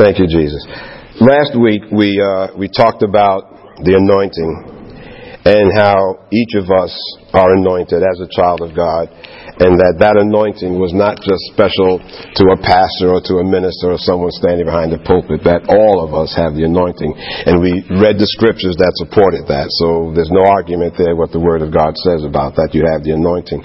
Thank you, Jesus. Last week we uh, we talked about the anointing and how each of us are anointed as a child of God, and that that anointing was not just special to a pastor or to a minister or someone standing behind the pulpit, that all of us have the anointing. And we read the scriptures that supported that, so there's no argument there what the Word of God says about that. You have the anointing.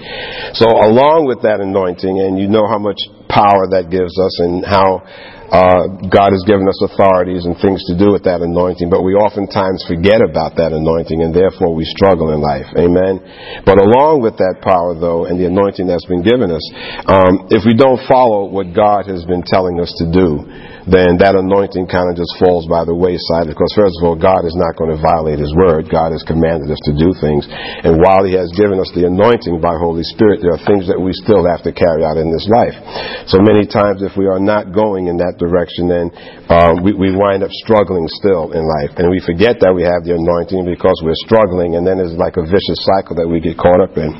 So along with that anointing, and you know how much power that gives us and how uh, God has given us authorities and things to do with that anointing, but we oftentimes forget about that anointing and therefore we struggle in life. Amen. But along with that power, though, and the anointing that's been given us, um, if we don't follow what God has been telling us to do, then that anointing kind of just falls by the wayside because first of all, God is not going to violate His word. God has commanded us to do things. And while He has given us the anointing by Holy Spirit, there are things that we still have to carry out in this life. So many times if we are not going in that direction, then um, we, we wind up struggling still in life. And we forget that we have the anointing because we're struggling and then it's like a vicious cycle that we get caught up in.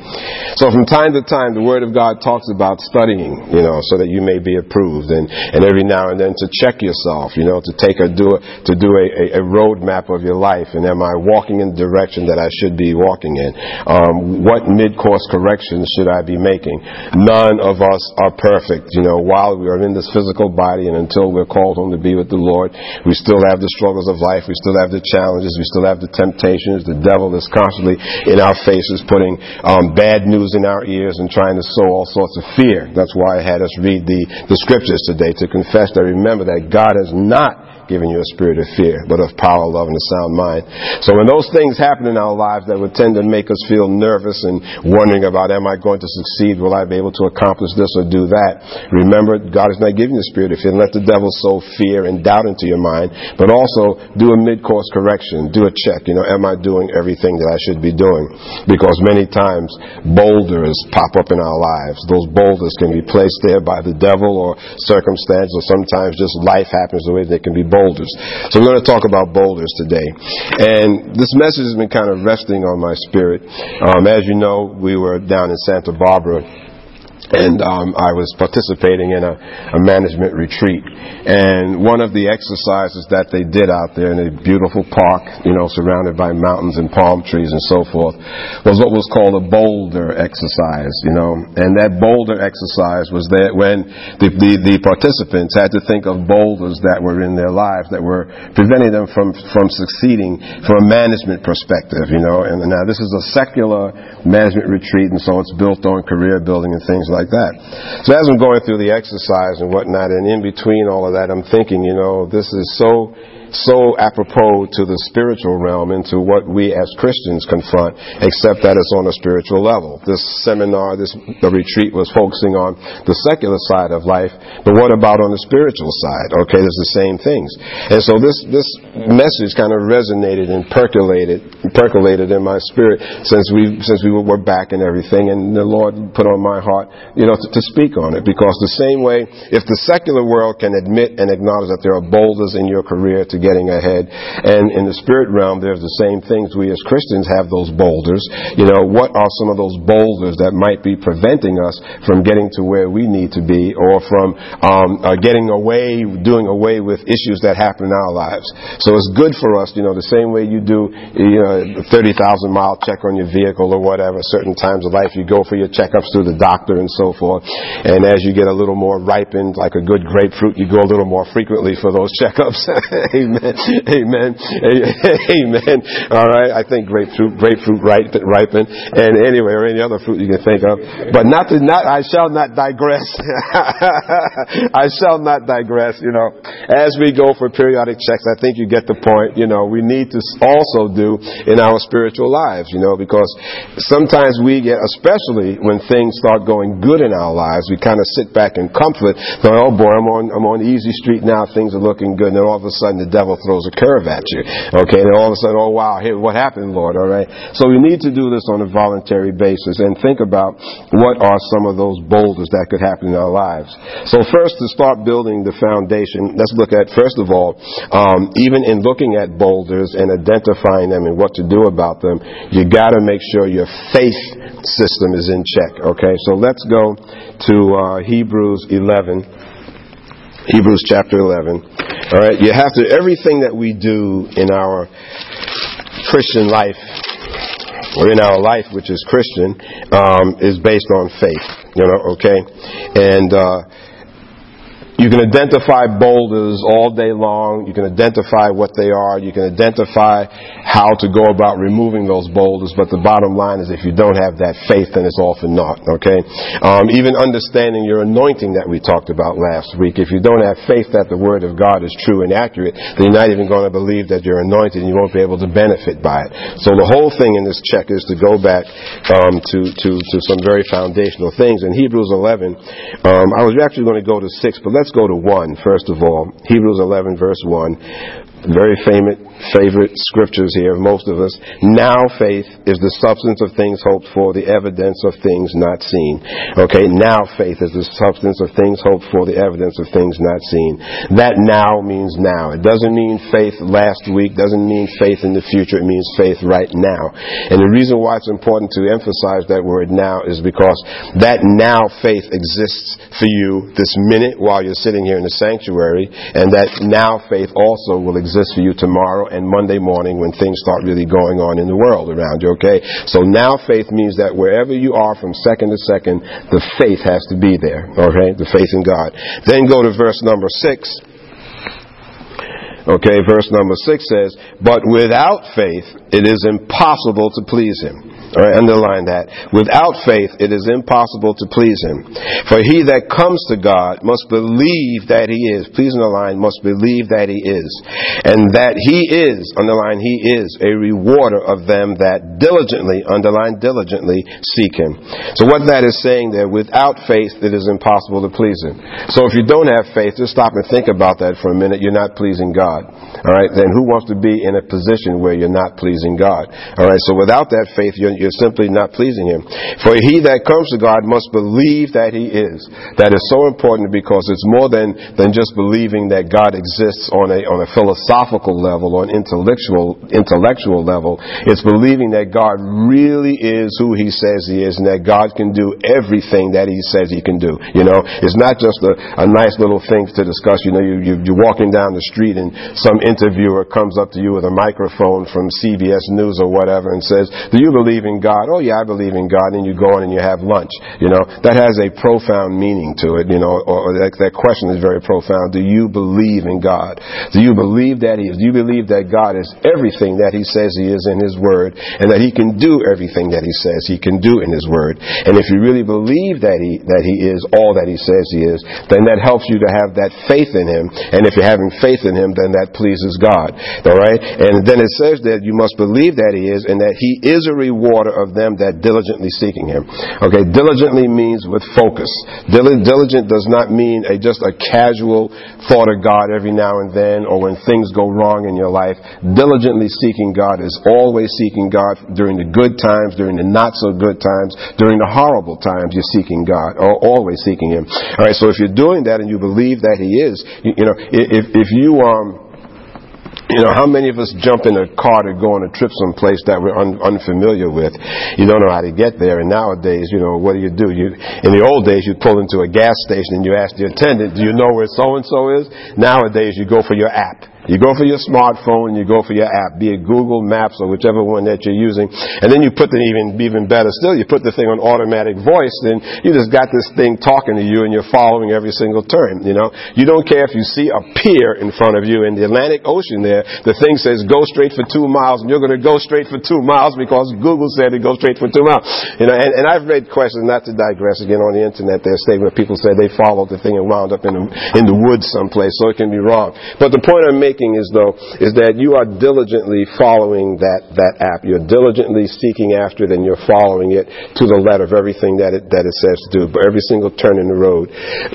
So from time to time, the Word of God talks about studying, you know, so that you may be approved and, and every now and then to check yourself, you know, to take a do to do a, a, a roadmap of your life, and am I walking in the direction that I should be walking in? Um, what mid-course corrections should I be making? None of us are perfect, you know. While we are in this physical body, and until we're called home to be with the Lord, we still have the struggles of life, we still have the challenges, we still have the temptations. The devil is constantly in our faces, putting um, bad news in our ears and trying to sow all sorts of fear. That's why I had us read the, the scriptures today to confess that remember that God has not given you a spirit of fear, but of power, love, and a sound mind. So when those things happen in our lives that would tend to make us feel nervous and wondering about, am I going to succeed? Will I be able to accomplish this or do that? Remember, God is not giving you a spirit of fear. Let the devil sow fear and doubt into your mind, but also do a mid-course correction. Do a check. You know, am I doing everything that I should be doing? Because many times boulders pop up in our lives. Those boulders can be placed there by the devil or circumstance, or sometimes just life happens the way they can be boulders. So we're going to talk about boulders today. And this message has been kind of resting on my spirit. Um, as you know, we were down in Santa Barbara and um, I was participating in a, a, management retreat. And one of the exercises that they did out there in a beautiful park, you know, surrounded by mountains and palm trees and so forth, was what was called a boulder exercise, you know. And that boulder exercise was that when the, the, the participants had to think of boulders that were in their lives that were preventing them from, from succeeding from a management perspective, you know. And now this is a secular management retreat, and so it's built on career building and things like like that. So as I'm going through the exercise and whatnot, and in between all of that, I'm thinking, you know, this is so so apropos to the spiritual realm and to what we as Christians confront, except that it's on a spiritual level. This seminar, this the retreat was focusing on the secular side of life, but what about on the spiritual side? Okay, there's the same things. And so this this message kind of resonated and percolated percolated in my spirit since we since we were back and everything, and the Lord put on my heart, you know, to, to speak on it because the same way, if the secular world can admit and acknowledge that there are boulders in your career to getting ahead. And in the spirit realm, there's the same things. We as Christians have those boulders. You know, what are some of those boulders that might be preventing us from getting to where we need to be or from um, uh, getting away, doing away with issues that happen in our lives? So it's good for us, you know, the same way you do, you know, 30,000 mile check on your vehicle or whatever. Certain times of life, you go for your checkups through the doctor and so forth. And as you get a little more ripened, like a good grapefruit, you go a little more frequently for those checkups. Amen. Amen. Amen. All right. I think grapefruit, grapefruit ripen, ripen, and anyway, or any other fruit you can think of. But not to not. I shall not digress. I shall not digress. You know, as we go for periodic checks, I think you get the point. You know, we need to also do in our spiritual lives. You know, because sometimes we get, especially when things start going good in our lives, we kind of sit back in comfort. Going, oh boy, I'm on I'm on easy street now. Things are looking good. And then all of a sudden the devil throws a curve at you. Okay, and all of a sudden, oh wow, here, what happened, Lord? All right. So we need to do this on a voluntary basis and think about what are some of those boulders that could happen in our lives. So first, to start building the foundation, let's look at first of all, um, even in looking at boulders and identifying them and what to do about them, you got to make sure your faith system is in check. Okay, so let's go to uh, Hebrews 11. Hebrews chapter 11. All right, you have to everything that we do in our Christian life or in our life, which is Christian, um, is based on faith. You know, okay, and. Uh, you can identify boulders all day long. You can identify what they are. You can identify how to go about removing those boulders. But the bottom line is if you don't have that faith, then it's all for naught. Okay? Um, even understanding your anointing that we talked about last week. If you don't have faith that the Word of God is true and accurate, then you're not even going to believe that you're anointed and you won't be able to benefit by it. So the whole thing in this check is to go back um, to, to, to some very foundational things. In Hebrews 11, um, I was actually going to go to 6, but let's Let's go to 1, first of all. Hebrews 11, verse 1 very famous, favorite scriptures here of most of us. Now faith is the substance of things hoped for, the evidence of things not seen. Okay, now faith is the substance of things hoped for, the evidence of things not seen. That now means now. It doesn't mean faith last week, doesn't mean faith in the future, it means faith right now. And the reason why it's important to emphasize that word now is because that now faith exists for you this minute while you're sitting here in the sanctuary, and that now faith also will exist exist for you tomorrow and Monday morning when things start really going on in the world around you, okay? So now faith means that wherever you are from second to second, the faith has to be there, okay? The faith in God. Then go to verse number six. Okay, verse number six says, But without faith it is impossible to please him. Right, underline that. Without faith, it is impossible to please Him. For he that comes to God must believe that He is. Please underline, must believe that He is. And that He is, underline, He is a rewarder of them that diligently, underline, diligently seek Him. So what that is saying there, without faith, it is impossible to please Him. So if you don't have faith, just stop and think about that for a minute. You're not pleasing God. All right, then who wants to be in a position where you're not pleasing God? All right, so without that faith, you're, you're simply not pleasing Him. For he that comes to God must believe that He is. That is so important because it's more than, than just believing that God exists on a, on a philosophical level, on intellectual, intellectual level. It's believing that God really is who He says He is and that God can do everything that He says He can do. You know, it's not just a, a nice little thing to discuss. You know, you, you, you're walking down the street and some interviewer comes up to you with a microphone from CBS News or whatever and says, do you believe in God? Oh yeah, I believe in God. And you go on and you have lunch. You know, that has a profound meaning to it, you know, or, that, that question is very profound. Do you believe in God? Do you believe that He is? Do you believe that God is everything that He says He is in His Word and that He can do everything that He says He can do in His Word? And if you really believe that He, that He is all that He says He is, then that helps you to have that faith in Him. And if you're having faith in Him, then that pleases God. Alright? And then it says that you must believe that He is and that He is a rewarder of them that diligently seeking him. Okay, diligently means with focus. Diligent does not mean a, just a casual thought of God every now and then or when things go wrong in your life. Diligently seeking God is always seeking God during the good times, during the not so good times, during the horrible times you're seeking God, or always seeking Him. Alright, so if you're doing that and you believe that He is, you, you know, if, if you, um, you know, how many of us jump in a car to go on a trip someplace that we're un- unfamiliar with? You don't know how to get there, and nowadays, you know, what do you do? You, in the old days, you'd pull into a gas station and you ask the attendant, "Do you know where so and so is?" Nowadays, you go for your app. You go for your smartphone, you go for your app, be it Google Maps or whichever one that you're using, and then you put the even even better still, you put the thing on automatic voice, and you just got this thing talking to you, and you're following every single turn. You know, you don't care if you see a pier in front of you in the Atlantic Ocean. There, the thing says go straight for two miles, and you're going to go straight for two miles because Google said it go straight for two miles. You know, and, and I've read questions, not to digress again on the internet. There's statement people say they followed the thing and wound up in the, in the woods someplace, so it can be wrong. But the point I'm making is though, is that you are diligently following that, that app. You're diligently seeking after it and you're following it to the letter of everything that it, that it says to do. But every single turn in the road,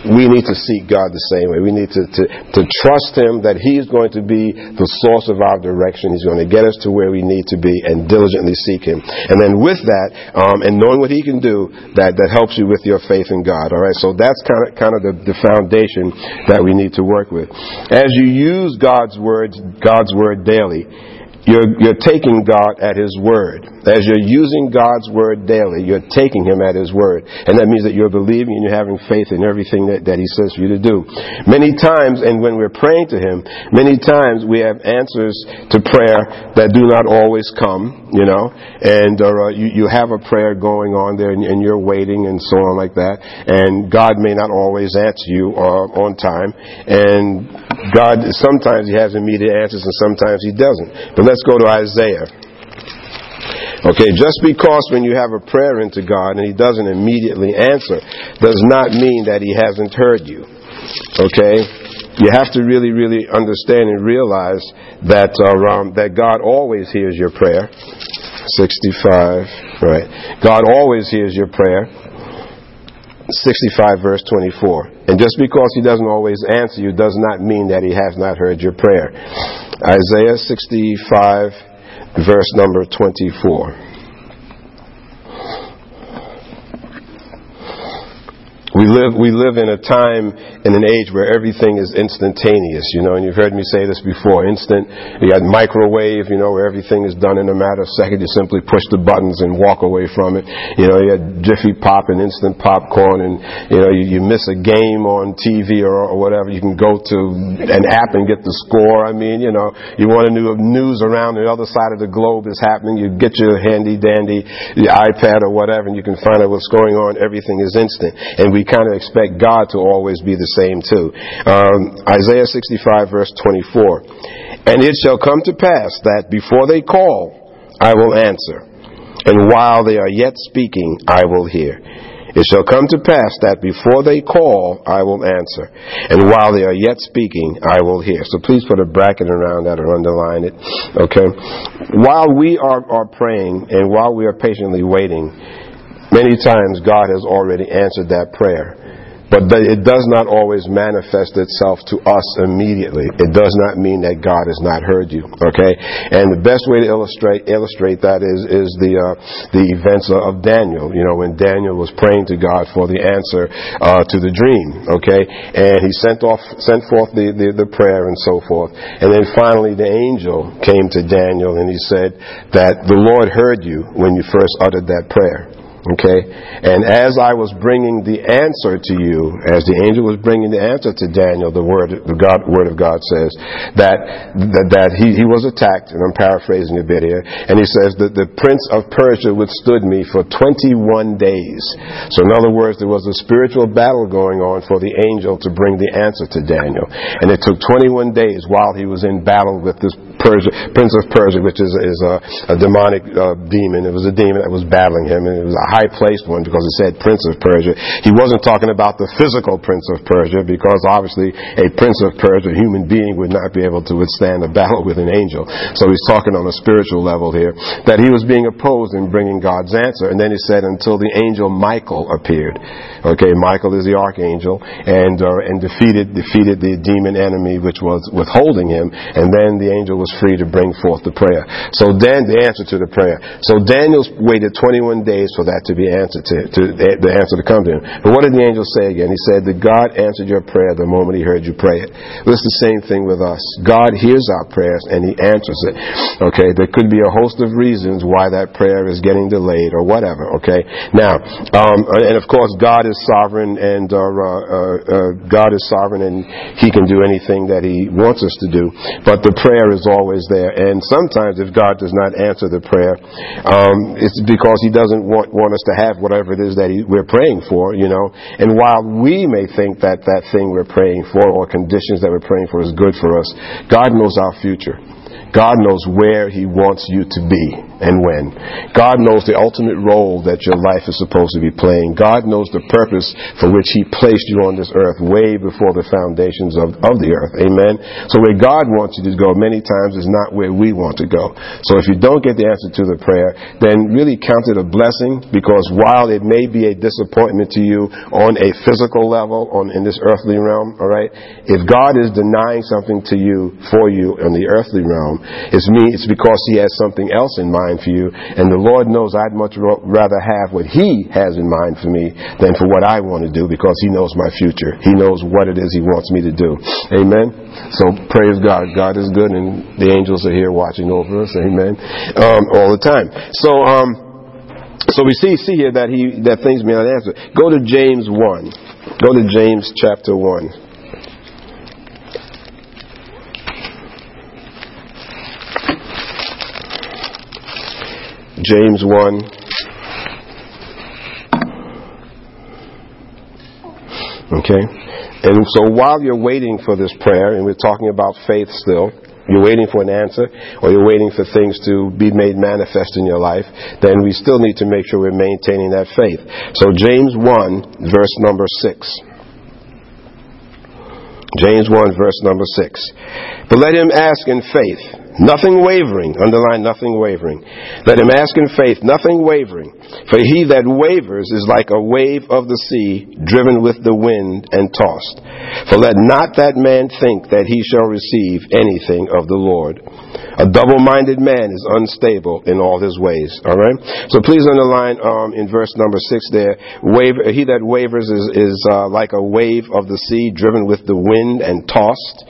we need to seek God the same way. We need to, to, to trust Him that He's going to be the source of our direction. He's going to get us to where we need to be and diligently seek Him. And then with that, um, and knowing what He can do, that, that helps you with your faith in God. All right. So that's kind of, kind of the, the foundation that we need to work with. As you use God's words, God's word daily, you're, you're taking God at His word. as you're using God's word daily, you're taking Him at His word. And that means that you're believing and you're having faith in everything that, that He says for you to do. Many times, and when we're praying to Him, many times we have answers to prayer that do not always come, you know, and uh, you, you have a prayer going on there and, and, you're waiting and so on like that. And God may not always answer you uh, on time. And God, sometimes He has immediate answers and sometimes He doesn't. But let's go to Isaiah. Okay, just because when you have a prayer into God and He doesn't immediately answer does not mean that He hasn't heard you. Okay? You have to really, really understand and realize that, uh, um, that God always hears your prayer. 65, right. God always hears your prayer. 65 verse 24. And just because he doesn't always answer you does not mean that he has not heard your prayer. Isaiah 65 verse number 24. We live, we live in a time in an age where everything is instantaneous, you know, and you've heard me say this before. Instant, you got microwave, you know, where everything is done in a matter of seconds. You simply push the buttons and walk away from it. You know, you got Jiffy Pop and instant popcorn and, you know, you, you miss a game on TV or, or whatever. You can go to an app and get the score. I mean, you know, you want to know news around the other side of the globe is happening. You get your handy dandy iPad or whatever and you can find out what's going on. Everything is instant. And we we kind of expect God to always be the same too. Um, Isaiah 65 verse 24. And it shall come to pass that before they call, I will answer. And while they are yet speaking, I will hear. It shall come to pass that before they call, I will answer. And while they are yet speaking, I will hear. So please put a bracket around that or underline it. Okay? While we are, are praying and while we are patiently waiting, Many times God has already answered that prayer. But it does not always manifest itself to us immediately. It does not mean that God has not heard you. Okay, and the best way to illustrate illustrate that is is the uh, the events of Daniel. You know, when Daniel was praying to God for the answer uh, to the dream. Okay, and he sent off sent forth the, the the prayer and so forth, and then finally the angel came to Daniel and he said that the Lord heard you when you first uttered that prayer. Okay? And as I was bringing the answer to you, as the angel was bringing the answer to Daniel, the word, the God, word of God says that, that, that he, he was attacked, and I'm paraphrasing a bit here, and he says that the prince of Persia withstood me for 21 days. So in other words, there was a spiritual battle going on for the angel to bring the answer to Daniel. And it took 21 days while he was in battle with this Persia, prince of Persia, which is, is a, a demonic uh, demon. It was a demon that was battling him, and it was a high placed one because it said Prince of Persia. He wasn't talking about the physical Prince of Persia because obviously a Prince of Persia, a human being, would not be able to withstand a battle with an angel. So he's talking on a spiritual level here that he was being opposed in bringing God's answer. And then he said until the angel Michael appeared. Okay, Michael is the archangel and uh, and defeated defeated the demon enemy which was withholding him. And then the angel was free to bring forth the prayer. So then the answer to the prayer. So Daniel waited 21 days for that to be answered to, to the answer to come to him. But what did the angel say again? He said that God answered your prayer the moment he heard you pray it. It's the same thing with us. God hears our prayers and he answers it. Okay, there could be a host of reasons why that prayer is getting delayed or whatever. Okay, now, um, and of course, God is sovereign and uh, uh, uh, God is sovereign and He can do anything that He wants us to do. But the prayer is always there, and sometimes if God does not answer the prayer, um, it's because He doesn't want, want us to have whatever it is that he, we're praying for, you know. And while we may think that that thing we're praying for or conditions that we're praying for is good for us, God knows our future. God knows where He wants you to be and when. God knows the ultimate role that your life is supposed to be playing. God knows the purpose for which He placed you on this earth way before the foundations of, of the earth. Amen. So where God wants you to go many times is not where we want to go. So if you don't get the answer to the prayer, then really count it a blessing because while it may be a disappointment to you on a physical level on in this earthly realm, all right, if God is denying something to you for you in the earthly realm, it's me. It's because He has something else in mind mind for you. And the Lord knows I'd much rather have what He has in mind for me than for what I want to do because He knows my future. He knows what it is He wants me to do. Amen. So praise God. God is good and the angels are here watching over us. Amen. Um, all the time. So, um, so we see, see here that he, that things may not answer. Go to James 1. Go to James chapter 1. James 1. Okay? And so while you're waiting for this prayer, and we're talking about faith still, you're waiting for an answer, or you're waiting for things to be made manifest in your life, then we still need to make sure we're maintaining that faith. So James 1, verse number 6. James 1, verse number 6. But let him ask in faith Nothing wavering. Underline nothing wavering. Let him ask in faith, nothing wavering. For he that wavers is like a wave of the sea, driven with the wind and tossed. For let not that man think that he shall receive anything of the Lord. A double minded man is unstable in all his ways. All right? So please underline um, in verse number six there, waver, he that wavers is, is uh, like a wave of the sea, driven with the wind and tossed.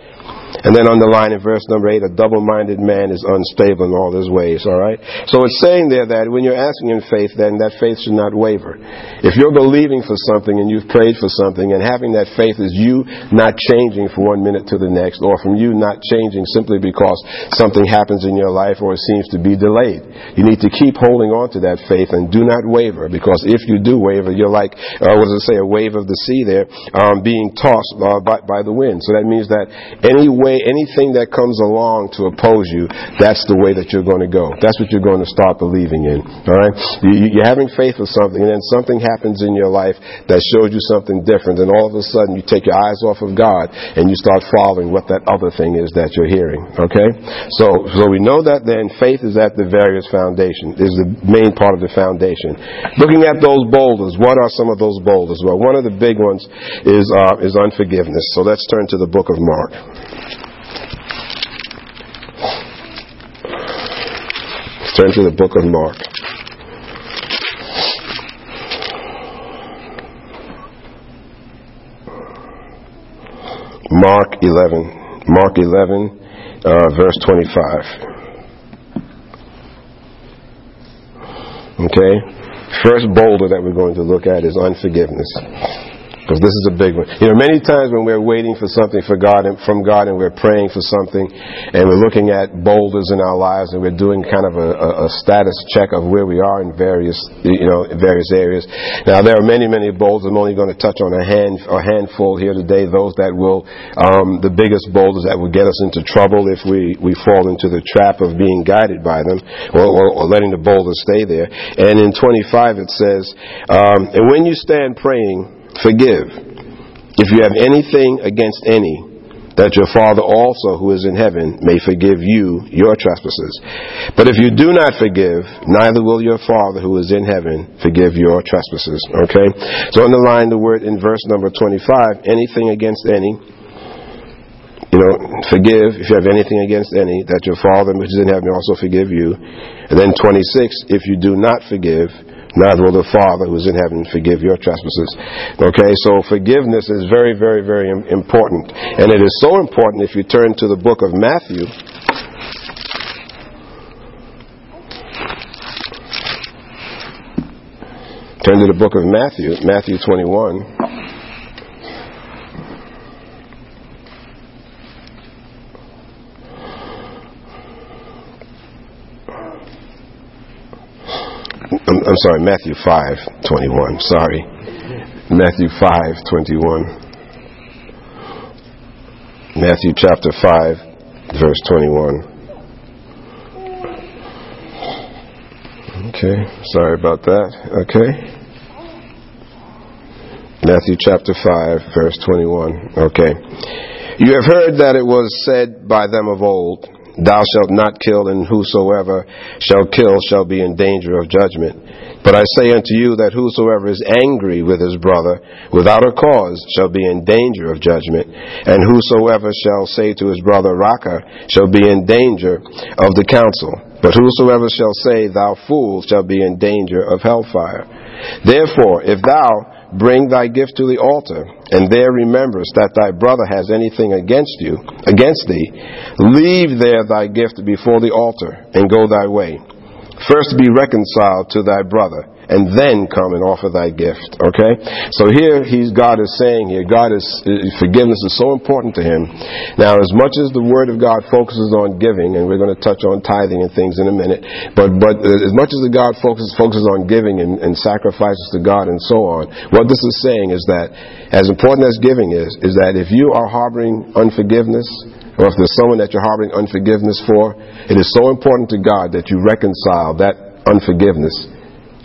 And then underline in verse number 8, a double minded man is unstable in all his ways, all right? So it's saying there that when you're asking in faith, then that faith should not waver. If you're believing for something and you've prayed for something, and having that faith is you not changing from one minute to the next, or from you not changing simply because something happens in your life or it seems to be delayed. You need to keep holding on to that faith and do not waver, because if you do waver, you're like, uh, what does it say, a wave of the sea there, um, being tossed uh, by, by the wind. So that means that any way, anything that comes along to oppose you, that's the way that you're going to go. That's what you're going to start believing in. All right? You're having faith for something, and then something happens in your life that shows you something different, and all of a sudden you take your eyes off of God and you start following what that other thing is that you're hearing. Okay? So, so we know that then faith is at the various foundation, is the main part of the foundation. Looking at those boulders, what are some of those boulders? Well, one of the big ones is, uh, is unforgiveness. So let's turn to the book of Mark. To the book of Mark. Mark 11. Mark 11, uh, verse 25. Okay? First boulder that we're going to look at is unforgiveness. Because this is a big one. You know, many times when we're waiting for something for God and, from God and we're praying for something and we're looking at boulders in our lives and we're doing kind of a, a, status check of where we are in various, you know, various areas. Now there are many, many boulders. I'm only going to touch on a hand, a handful here today. Those that will, um, the biggest boulders that will get us into trouble if we, we fall into the trap of being guided by them or, or, or letting the boulders stay there. And in 25 it says, um, and when you stand praying, Forgive. If you have anything against any, that your Father also who is in heaven may forgive you your trespasses. But if you do not forgive, neither will your Father who is in heaven forgive your trespasses. Okay? So underline the word in verse number 25, anything against any. You know, forgive if you have anything against any, that your Father which is in heaven also forgive you. And then 26, if you do not forgive, neither will the Father who is in heaven forgive your trespasses. Okay, so forgiveness is very, very, very important. And it is so important if you turn to the book of Matthew. Turn to the book of Matthew, Matthew 21. I'm, sorry, Matthew 5, 21. Sorry. Matthew 5, 21. Matthew chapter 5, verse 21. Okay, sorry about that. Okay. Matthew chapter 5, verse 21. Okay. You have heard that it was said by them of old, Thou shalt not kill, and whosoever shall kill shall be in danger of judgment. But I say unto you that whosoever is angry with his brother without a cause shall be in danger of judgment, and whosoever shall say to his brother Raca shall be in danger of the council. But whosoever shall say, Thou fool, shall be in danger of hellfire. Therefore, if thou bring thy gift to the altar, and there rememberest that thy brother has anything against you, against thee, leave there thy gift before the altar, and go thy way. First be reconciled to thy brother, and then come and offer thy gift. Okay? So here he's God is saying here, God is uh, forgiveness is so important to him. Now, as much as the word of God focuses on giving, and we're going to touch on tithing and things in a minute, but but uh, as much as the God focuses focuses on giving and, and sacrifices to God and so on, what this is saying is that as important as giving is, is that if you are harboring unforgiveness, or if there's someone that you're harboring unforgiveness for, it is so important to God that you reconcile that unforgiveness.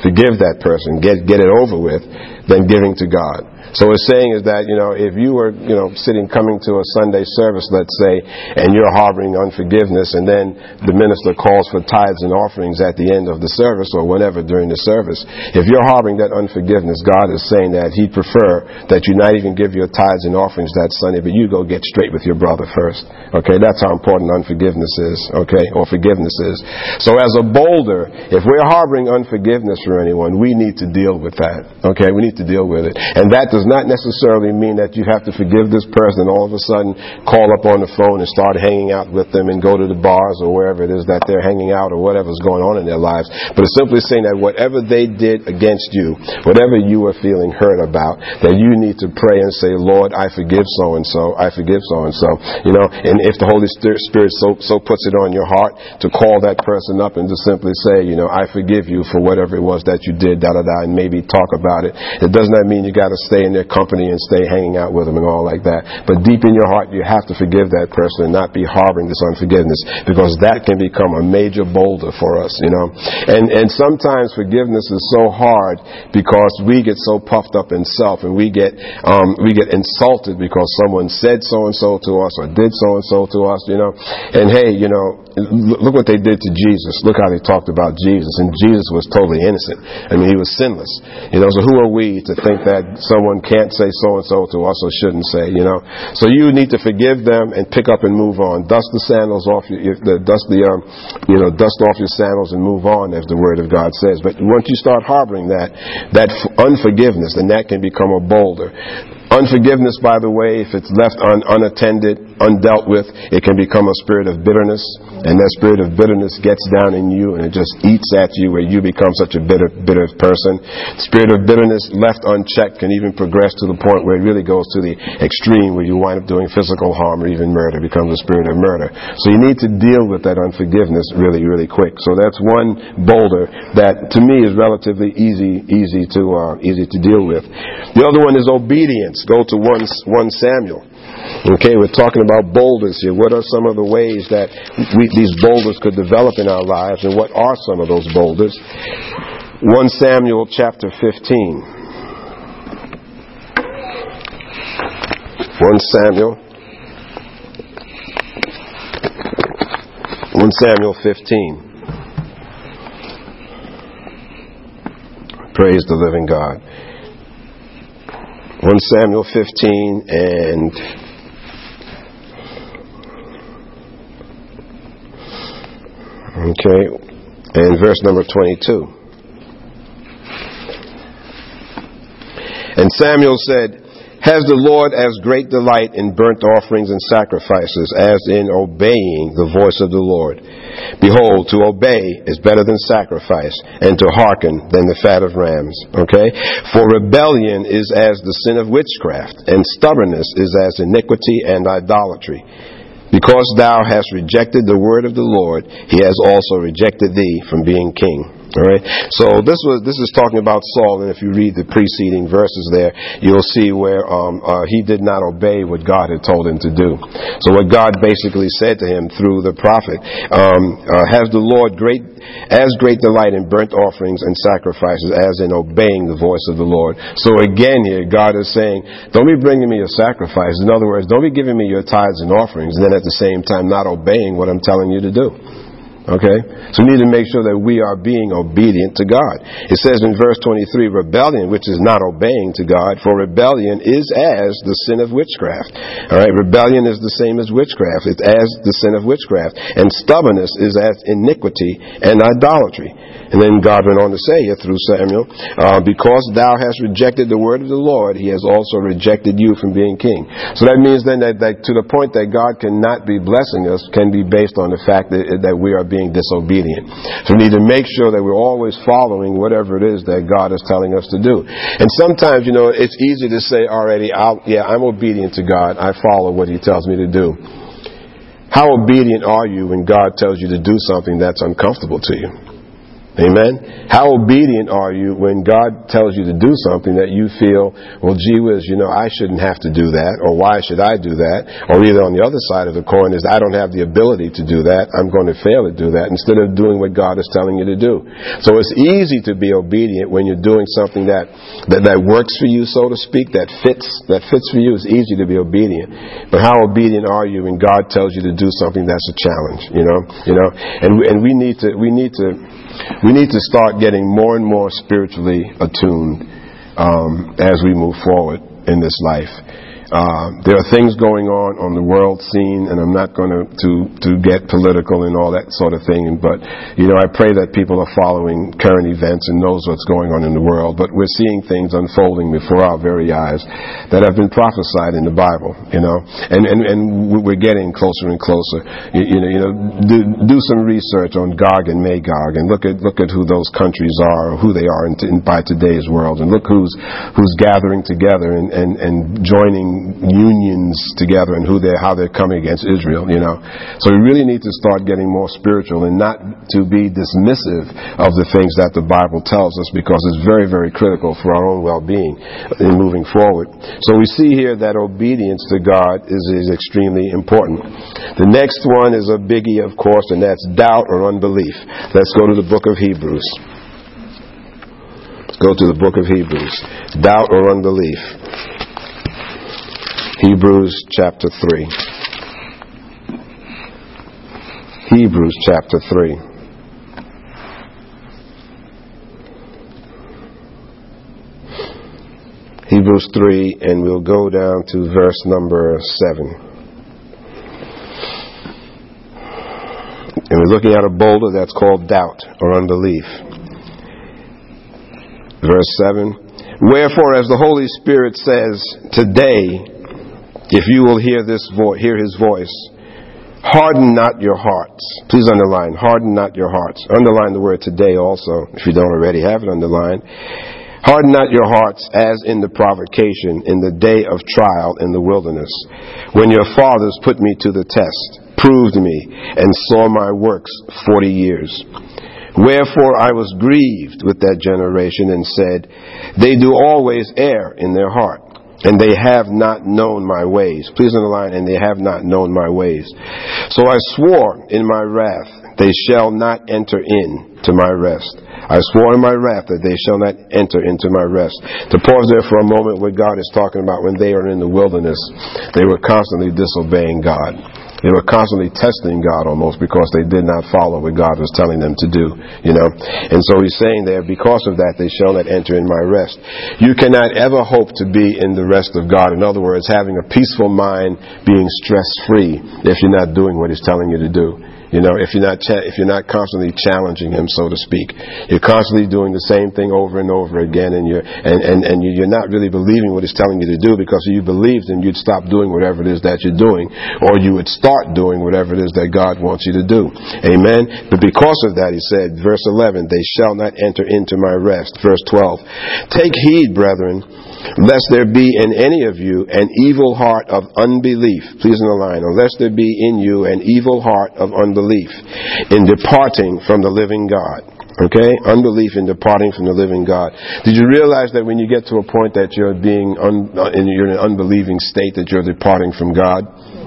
Forgive that person, get get it over with, than giving to God. So what it's saying is that, you know, if you were, you know, sitting coming to a Sunday service, let's say, and you're harboring unforgiveness, and then the minister calls for tithes and offerings at the end of the service or whatever during the service, if you're harboring that unforgiveness, God is saying that He'd prefer that you not even give your tithes and offerings that Sunday, but you go get straight with your brother first. Okay, that's how important unforgiveness is, okay, or forgiveness is. So as a boulder, if we're harboring unforgiveness for anyone, we need to deal with that. Okay, we need to deal with it. And that does not necessarily mean that you have to forgive this person and all of a sudden call up on the phone and start hanging out with them and go to the bars or wherever it is that they're hanging out or whatever's going on in their lives. But it's simply saying that whatever they did against you, whatever you are feeling hurt about, that you need to pray and say, Lord, I forgive so and so, I forgive so and so. You know, and if the Holy Spirit so, so puts it on your heart to call that person up and to simply say, you know, I forgive you for whatever it was that you did, da da da, and maybe talk about it. It does not mean you got to stay in their company and stay hanging out with them and all like that. But deep in your heart, you have to forgive that person and not be harboring this unforgiveness because that can become a major boulder for us, you know. And, and sometimes forgiveness is so hard because we get so puffed up in self and we get, um, we get insulted because someone said so and so to us or did so and so to us, you know. And hey, you know, look what they did to Jesus. Look how they talked about Jesus. And Jesus was totally innocent. I mean, he was sinless. You know, so who are we to think that someone can't say so and so to us or shouldn't say, you know? So you need to forgive them and pick up and move on. Dust the sandals off your, the, dust the, um, you know, dust off your sandals and move on, as the word of God says. But once you start harboring that, that unforgiveness, then that can become a boulder. Unforgiveness, by the way, if it's left un- unattended, undealt with, it can become a spirit of bitterness. And that spirit of bitterness gets down in you and it just eats at you where you become such a bitter, bitter person. Spirit of bitterness left unchecked can even progress to the point where it really goes to the extreme where you wind up doing physical harm or even murder, it becomes a spirit of murder. So you need to deal with that unforgiveness really, really quick. So that's one boulder that to me is relatively easy, easy to, uh, easy to deal with. The other one is obedience. Go to 1, 1 Samuel. Okay, we're talking about boulders here. What are some of the ways that we, these boulders could develop in our lives, and what are some of those boulders? 1 Samuel chapter 15. 1 Samuel. 1 Samuel 15. Praise the living God. 1 Samuel 15 and okay and verse number 22 and Samuel said has the Lord as great delight in burnt offerings and sacrifices as in obeying the voice of the Lord? Behold, to obey is better than sacrifice, and to hearken than the fat of rams. Okay? For rebellion is as the sin of witchcraft, and stubbornness is as iniquity and idolatry. Because thou hast rejected the word of the Lord, he has also rejected thee from being king. All right. So this was this is talking about Saul, and if you read the preceding verses there, you'll see where um, uh, he did not obey what God had told him to do. So what God basically said to him through the prophet, um, uh, "Has the Lord great as great delight in burnt offerings and sacrifices as in obeying the voice of the Lord?" So again, here God is saying, "Don't be bringing me your sacrifices. In other words, don't be giving me your tithes and offerings, and then at the same time not obeying what I'm telling you to do." Okay? So we need to make sure that we are being obedient to God. It says in verse 23, rebellion, which is not obeying to God, for rebellion is as the sin of witchcraft. Alright? Rebellion is the same as witchcraft. It's as the sin of witchcraft. And stubbornness is as iniquity and idolatry. And then God went on to say here through Samuel, uh, because thou hast rejected the word of the Lord, he has also rejected you from being king. So that means then that, that to the point that God cannot be blessing us can be based on the fact that, that we are being disobedient. So we need to make sure that we're always following whatever it is that God is telling us to do. And sometimes, you know, it's easy to say already, I'll, yeah, I'm obedient to God. I follow what He tells me to do. How obedient are you when God tells you to do something that's uncomfortable to you? Amen. How obedient are you when God tells you to do something that you feel, well, gee whiz, you know, I shouldn't have to do that, or why should I do that? Or either on the other side of the coin is, I don't have the ability to do that, I'm going to fail to do that, instead of doing what God is telling you to do. So it's easy to be obedient when you're doing something that, that, that works for you, so to speak, that fits, that fits for you. It's easy to be obedient. But how obedient are you when God tells you to do something that's a challenge, you know? You know? And, and we need to, we need to, we need to start getting more and more spiritually attuned um, as we move forward in this life. Uh, there are things going on on the world scene, and I'm not going to, to to get political and all that sort of thing. But you know, I pray that people are following current events and knows what's going on in the world. But we're seeing things unfolding before our very eyes that have been prophesied in the Bible. You know, and and, and we're getting closer and closer. You, you know, you know, do, do some research on Gog and Magog, and look at look at who those countries are, who they are in, in, by today's world, and look who's who's gathering together and and, and joining unions together and who they're, how they're coming against Israel, you know. So we really need to start getting more spiritual and not to be dismissive of the things that the Bible tells us because it's very, very critical for our own well-being in moving forward. So we see here that obedience to God is, is extremely important. The next one is a biggie, of course, and that's doubt or unbelief. Let's go to the book of Hebrews. Go to the book of Hebrews. Doubt or unbelief. Hebrews chapter 3. Hebrews chapter 3. Hebrews 3, and we'll go down to verse number 7. And we're looking at a boulder that's called doubt or unbelief. Verse 7 Wherefore, as the Holy Spirit says, Today, if you will hear this vo- hear his voice, harden not your hearts. Please underline, harden not your hearts. Underline the word today also, if you don't already have it underlined. Harden not your hearts as in the provocation, in the day of trial in the wilderness, when your fathers put me to the test, proved me, and saw my works forty years. Wherefore I was grieved with that generation and said, They do always err in their heart and they have not known my ways. Please underline, and they have not known my ways. So I swore in my wrath, they shall not enter in to my rest. I swore in my wrath that they shall not enter into my rest. To pause there for a moment, what God is talking about when they are in the wilderness, they were constantly disobeying God. They were constantly testing God almost because they did not follow what God was telling them to do, you know. And so he's saying there, because of that, they shall not enter in my rest. You cannot ever hope to be in the rest of God. In other words, having a peaceful mind, being stress free, if you're not doing what he's telling you to do. You know, if you're not cha- if you're not constantly challenging him, so to speak, you're constantly doing the same thing over and over again, and you're and and, and you're not really believing what he's telling you to do because if you believed him, you'd stop doing whatever it is that you're doing, or you would start doing whatever it is that God wants you to do. Amen. But because of that, he said, verse 11, they shall not enter into my rest. Verse 12, take heed, brethren lest there be in any of you an evil heart of unbelief. Please in the line. Unless there be in you an evil heart of unbelief in departing from the living God. Okay? Unbelief in departing from the living God. Did you realize that when you get to a point that you're being un, uh, you're in an unbelieving state that you're departing from God?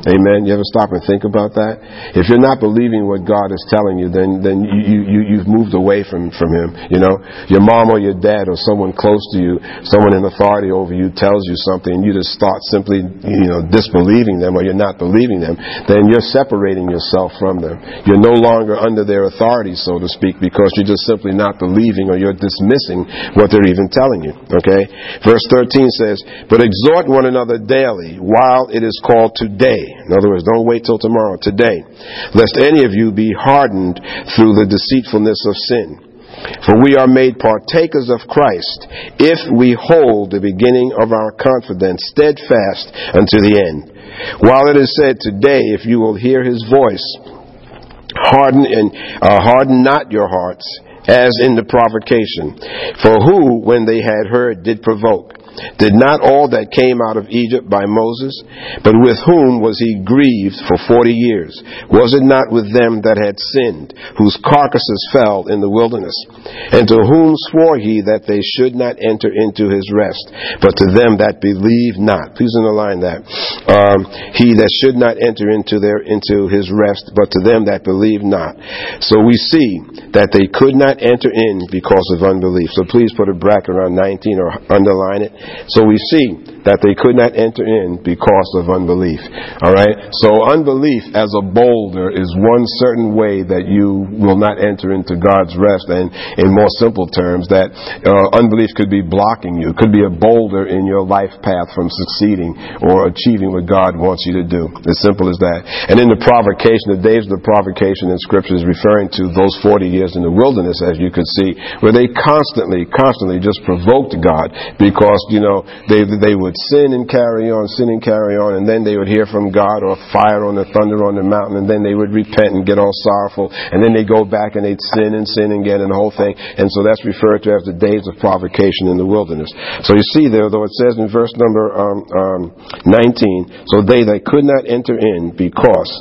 Amen. You ever stop and think about that? If you're not believing what God is telling you, then then you, you you've moved away from from Him. You know, your mom or your dad or someone close to you, someone in authority over you tells you something, and you just start simply you know disbelieving them or you're not believing them. Then you're separating yourself from them. You're no longer under their authority, so to speak, because you're just simply not believing or you're dismissing what they're even telling you. Okay. Verse 13 says, "But exhort one another daily while it is called today." In other words, don't wait till tomorrow, today. Lest any of you be hardened through the deceitfulness of sin. For we are made partakers of Christ if we hold the beginning of our confidence steadfast unto the end. While it is said today, if you will hear his voice, harden and uh, harden not your hearts as in the provocation. For who, when they had heard, did provoke? Did not all that came out of Egypt by Moses? But with whom was he grieved for forty years? Was it not with them that had sinned, whose carcasses fell in the wilderness? And to whom swore he that they should not enter into his rest, but to them that believe not? Please underline that. Um, he that should not enter into their into his rest, but to them that believe not. So we see that they could not enter in because of unbelief. So please put a bracket around 19 or underline it. So we see that they could not enter in because of unbelief. All right? So unbelief as a boulder is one certain way that you will not enter into God's rest. And in more simple terms, that uh, unbelief could be blocking you, it could be a boulder in your life path from succeeding or achieving what God wants you to do. As simple as that. And in the provocation, the days of the provocation in Scripture is referring to those 40 years in the wilderness, as you could see, where they constantly, constantly just provoked God because, you know, they, they would sin and carry on, sin and carry on, and then they would hear from God or fire on the thunder on the mountain, and then they would repent and get all sorrowful, and then they go back and they'd sin and sin again and the whole thing. And so that's referred to as the days of provocation in the wilderness. So you see there, though it says in verse number um, um, 19, so they that could not enter in because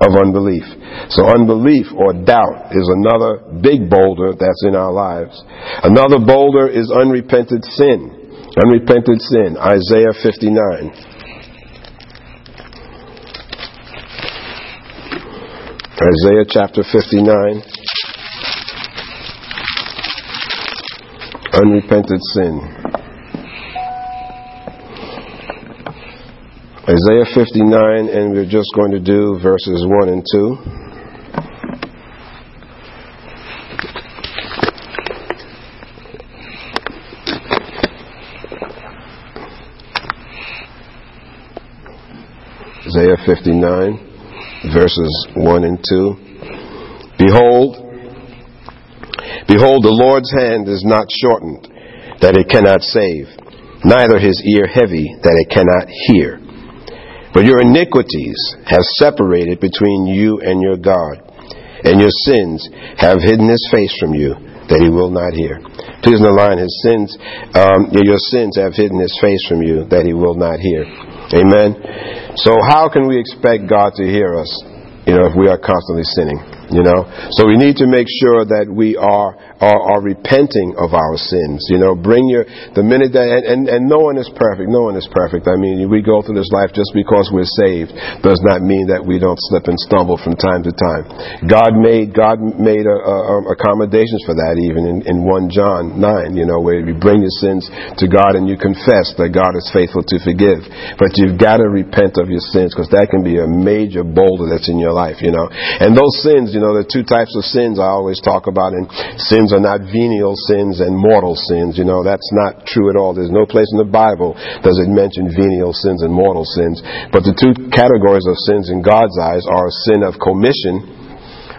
of unbelief. So unbelief or doubt is another big boulder that's in our lives. Another boulder is unrepented sin. Unrepented sin, Isaiah 59. Isaiah chapter 59. Unrepented sin. Isaiah 59, and we're just going to do verses 1 and 2. Isaiah 59, verses 1 and 2. Behold, behold, the Lord's hand is not shortened, that it cannot save, neither his ear heavy, that it cannot hear. But your iniquities have separated between you and your God, and your sins have hidden his face from you, that he will not hear. Please underline his sins, um, your sins have hidden his face from you, that he will not hear. Amen. So how can we expect God to hear us, you know, if we are constantly sinning? You know, so we need to make sure that we are are, are repenting of our sins. You know, bring your the minute that and, and, and no one is perfect. No one is perfect. I mean, we go through this life just because we're saved does not mean that we don't slip and stumble from time to time. God made God made a, a, um, accommodations for that even in, in one John nine. You know, where you bring your sins to God and you confess that God is faithful to forgive. But you've got to repent of your sins because that can be a major boulder that's in your life. You know, and those sins you know, the two types of sins I always talk about, and sins are not venial sins and mortal sins. You know, that's not true at all. There's no place in the Bible does it mention venial sins and mortal sins. But the two categories of sins in God's eyes are a sin of commission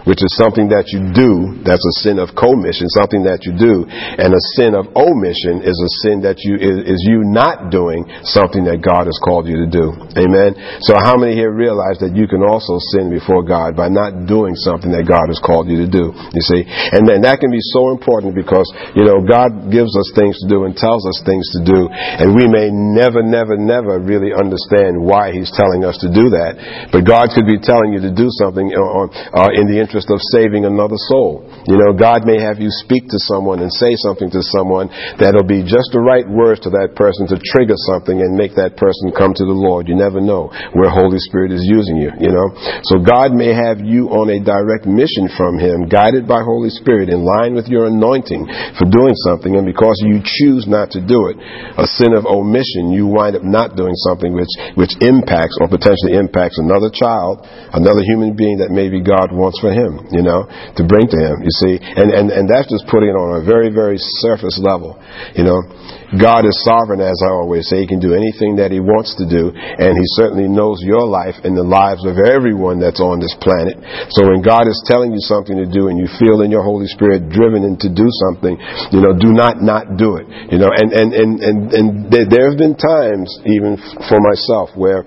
which is something that you do, that's a sin of commission, something that you do, and a sin of omission is a sin that you is, is, you not doing something that God has called you to do. Amen. So how many here realize that you can also sin before God by not doing something that God has called you to do? You see, and then that can be so important because you know God gives us things to do and tells us things to do, and we may never, never, never really understand why He's telling us to do that. But God could be telling you to do something uh, uh in the interest of saving another soul. You know, God may have you speak to someone and say something to someone that'll be just the right words to that person to trigger something and make that person come to the Lord. You never know where Holy Spirit is using you, you know. So God may have you on a direct mission from Him, guided by Holy Spirit, in line with your anointing for doing something, and because you choose not to do it, a sin of omission, you wind up not doing something which, which impacts or potentially impacts another child, another human being that maybe God wants for him, you know, to bring to him, you see. And, and, and that's just putting it on a very, very surface level, you know. God is sovereign, as I always say. He can do anything that He wants to do, and He certainly knows your life and the lives of everyone that's on this planet. So when God is telling you something to do and you feel in your Holy Spirit driven in to do something, you know, do not not do it. You know, and, and, and, and, and there have been times, even for myself, where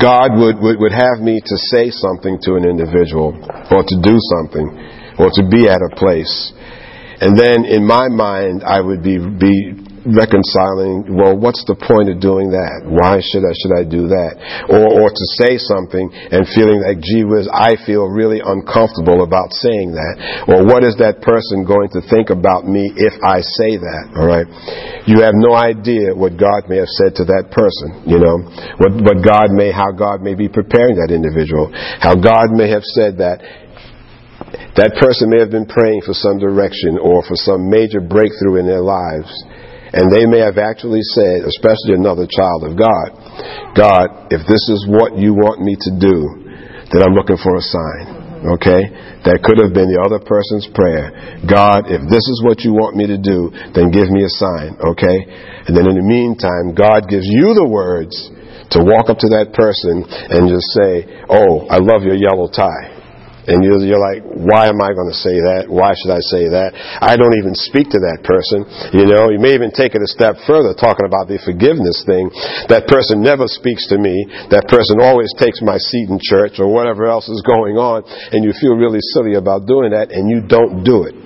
God would, would, would have me to say something to an individual or to do something or to be at a place. And then in my mind, I would be, be reconciling, well, what's the point of doing that? Why should I, should I do that? Or, or to say something and feeling like, gee whiz, I feel really uncomfortable about saying that. Or what is that person going to think about me if I say that? Alright? You have no idea what God may have said to that person, you know? What, what God may, how God may be preparing that individual. How God may have said that that person may have been praying for some direction or for some major breakthrough in their lives. And they may have actually said, especially another child of God, God, if this is what you want me to do, then I'm looking for a sign. Okay? That could have been the other person's prayer. God, if this is what you want me to do, then give me a sign. Okay? And then in the meantime, God gives you the words to walk up to that person and just say, Oh, I love your yellow tie. And you're, you're like, why am I going to say that? Why should I say that? I don't even speak to that person. You know, you may even take it a step further, talking about the forgiveness thing. That person never speaks to me. That person always takes my seat in church or whatever else is going on. And you feel really silly about doing that and you don't do it.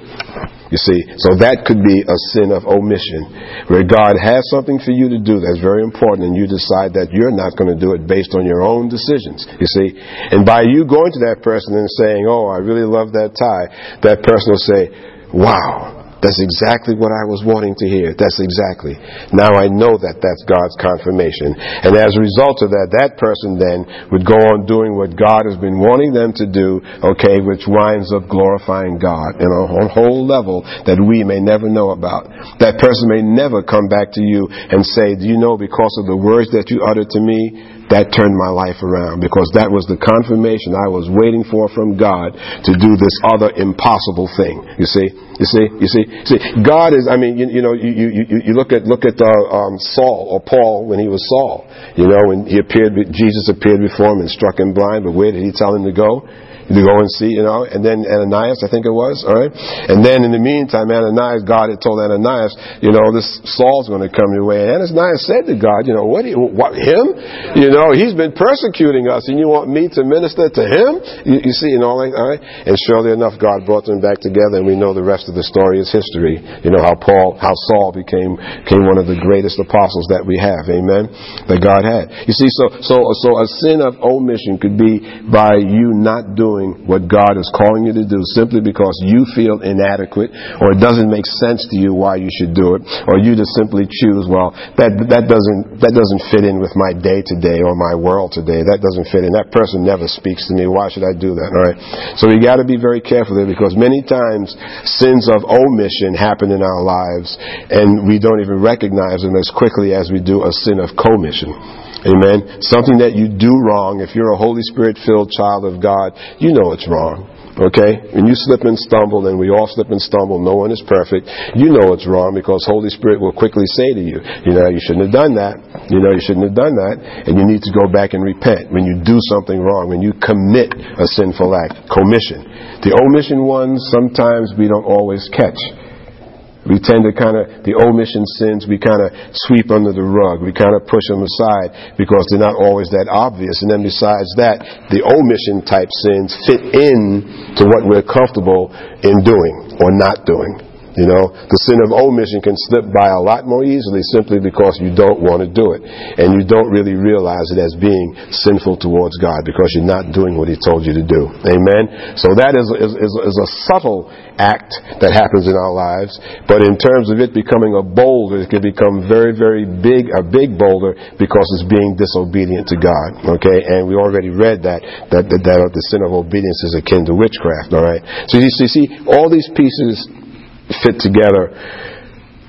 You see, so that could be a sin of omission, where God has something for you to do that's very important, and you decide that you're not going to do it based on your own decisions. You see, and by you going to that person and saying, "Oh, I really love that tie," that person will say, "Wow." That's exactly what I was wanting to hear. That's exactly. Now I know that that's God's confirmation. And as a result of that, that person then would go on doing what God has been wanting them to do, okay, which winds up glorifying God in a whole level that we may never know about. That person may never come back to you and say, do you know because of the words that you uttered to me, that turned my life around because that was the confirmation I was waiting for from God to do this other impossible thing. You see, you see, you see, see. God is. I mean, you, you know, you, you, you look at look at uh, um, Saul or Paul when he was Saul. You know, when he appeared, Jesus appeared before him and struck him blind. But where did he tell him to go? To go and see, you know, and then Ananias, I think it was, all right? And then in the meantime, Ananias, God had told Ananias, you know, this Saul's going to come your way. And Ananias said to God, you know, what, you, what, him? You know, he's been persecuting us and you want me to minister to him? You, you see, you know, all right? And surely enough, God brought them back together and we know the rest of the story is history. You know, how Paul, how Saul became, became one of the greatest apostles that we have, amen? That God had. You see, so, so, so a sin of omission could be by you not doing doing what God is calling you to do simply because you feel inadequate or it doesn't make sense to you why you should do it or you just simply choose well that that doesn't that doesn't fit in with my day today or my world today. That doesn't fit in. That person never speaks to me. Why should I do that? All right? So we got to be very careful there because many times sins of omission happen in our lives and we don't even recognize them as quickly as we do a sin of commission Amen. Something that you do wrong, if you're a Holy Spirit filled child of God, you know it's wrong. Okay? When you slip and stumble, and we all slip and stumble, no one is perfect, you know it's wrong because Holy Spirit will quickly say to you, you know, you shouldn't have done that. You know, you shouldn't have done that. And you need to go back and repent when you do something wrong, when you commit a sinful act, commission. The omission ones, sometimes we don't always catch. We tend to kind of, the omission sins, we kind of sweep under the rug. We kind of push them aside because they're not always that obvious. And then besides that, the omission type sins fit in to what we're comfortable in doing or not doing. You know, the sin of omission can slip by a lot more easily simply because you don't want to do it. And you don't really realize it as being sinful towards God because you're not doing what He told you to do. Amen? So that is, is, is, a subtle act that happens in our lives. But in terms of it becoming a boulder, it can become very, very big, a big boulder because it's being disobedient to God. Okay? And we already read that, that, that, that the sin of obedience is akin to witchcraft. Alright? So you see, all these pieces fit together.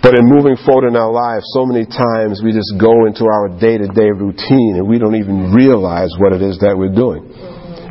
But in moving forward in our lives, so many times we just go into our day to day routine and we don't even realize what it is that we're doing.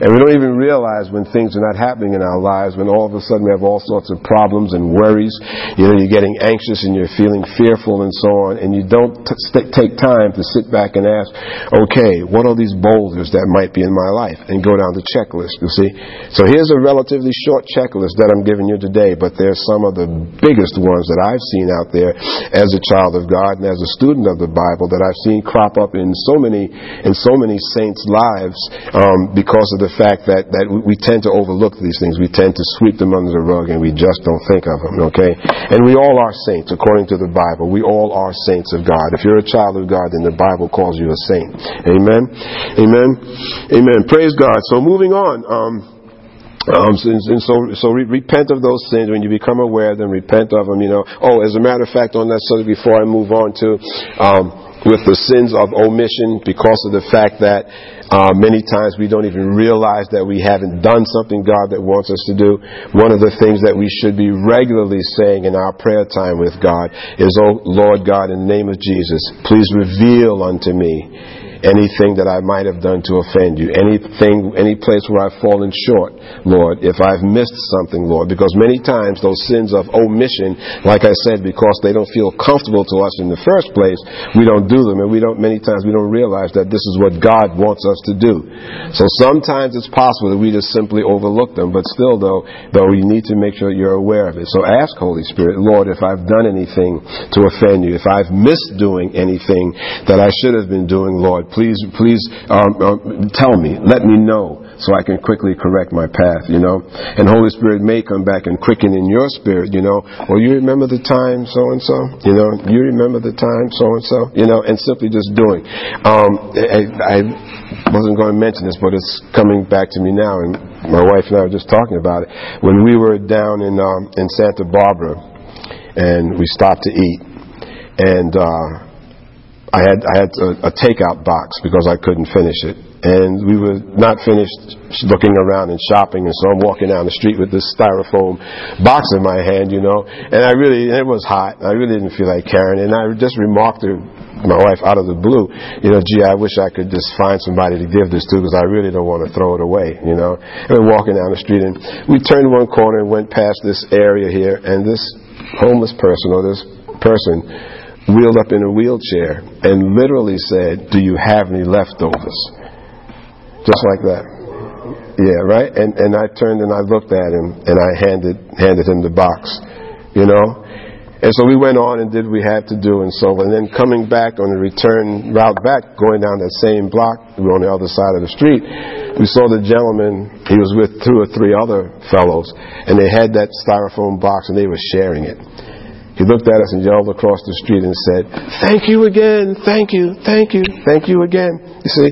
And we don't even realize when things are not happening in our lives, when all of a sudden we have all sorts of problems and worries. You know, you're getting anxious and you're feeling fearful and so on, and you don't t- take time to sit back and ask, okay, what are these boulders that might be in my life? And go down the checklist, you see. So here's a relatively short checklist that I'm giving you today, but there's some of the biggest ones that I've seen out there as a child of God and as a student of the Bible that I've seen crop up in so many, in so many saints' lives, um, because of the fact that, that we tend to overlook these things. We tend to sweep them under the rug and we just don't think of them, okay? And we all are saints according to the Bible. We all are saints of God. If you're a child of God, then the Bible calls you a saint. Amen? Amen? Amen. Praise God. So moving on. Um, um, so, so, so re- repent of those sins when you become aware of them. Repent of them. You know. Oh, as a matter of fact, on that subject, before I move on to um, with the sins of omission, because of the fact that uh, many times we don't even realize that we haven't done something God that wants us to do. One of the things that we should be regularly saying in our prayer time with God is, Oh Lord God, in the name of Jesus, please reveal unto me anything that I might have done to offend you, anything, any place where I've fallen short, Lord, if I've missed something, Lord, because many times those sins of omission, like I said, because they don't feel comfortable to us in the first place, we don't do them, and we don't, many times we don't realize that this is what God wants us to do. So sometimes it's possible that we just simply overlook them, but still though, though you need to make sure you're aware of it. So ask Holy Spirit, Lord, if I've done anything to offend you, if I've missed doing anything that I should have been doing, Lord, please, please um, um, tell me, let me know, so I can quickly correct my path, you know. And Holy Spirit may come back and quicken in your spirit, you know. Well, you remember the time so and so, you know. You remember the time so and so, you know, and simply just doing. Um, I, I wasn't going to mention this, but it's coming back to me now, and my wife and I were just talking about it. When we were down in um, in Santa Barbara, and we stopped to eat, and. Uh, I had I had a, a takeout box because I couldn't finish it, and we were not finished looking around and shopping, and so I'm walking down the street with this styrofoam box in my hand, you know, and I really it was hot. I really didn't feel like carrying it, and I just remarked to my wife out of the blue, you know, gee, I wish I could just find somebody to give this to because I really don't want to throw it away, you know. And we're walking down the street, and we turned one corner and went past this area here, and this homeless person or this person wheeled up in a wheelchair and literally said, Do you have any leftovers? Just like that. Yeah, right? And and I turned and I looked at him and I handed handed him the box. You know? And so we went on and did what we had to do and so on. and then coming back on the return route back, going down that same block, we were on the other side of the street, we saw the gentleman, he was with two or three other fellows, and they had that styrofoam box and they were sharing it. He looked at us and yelled across the street and said, Thank you again, thank you, thank you, thank you again. You see?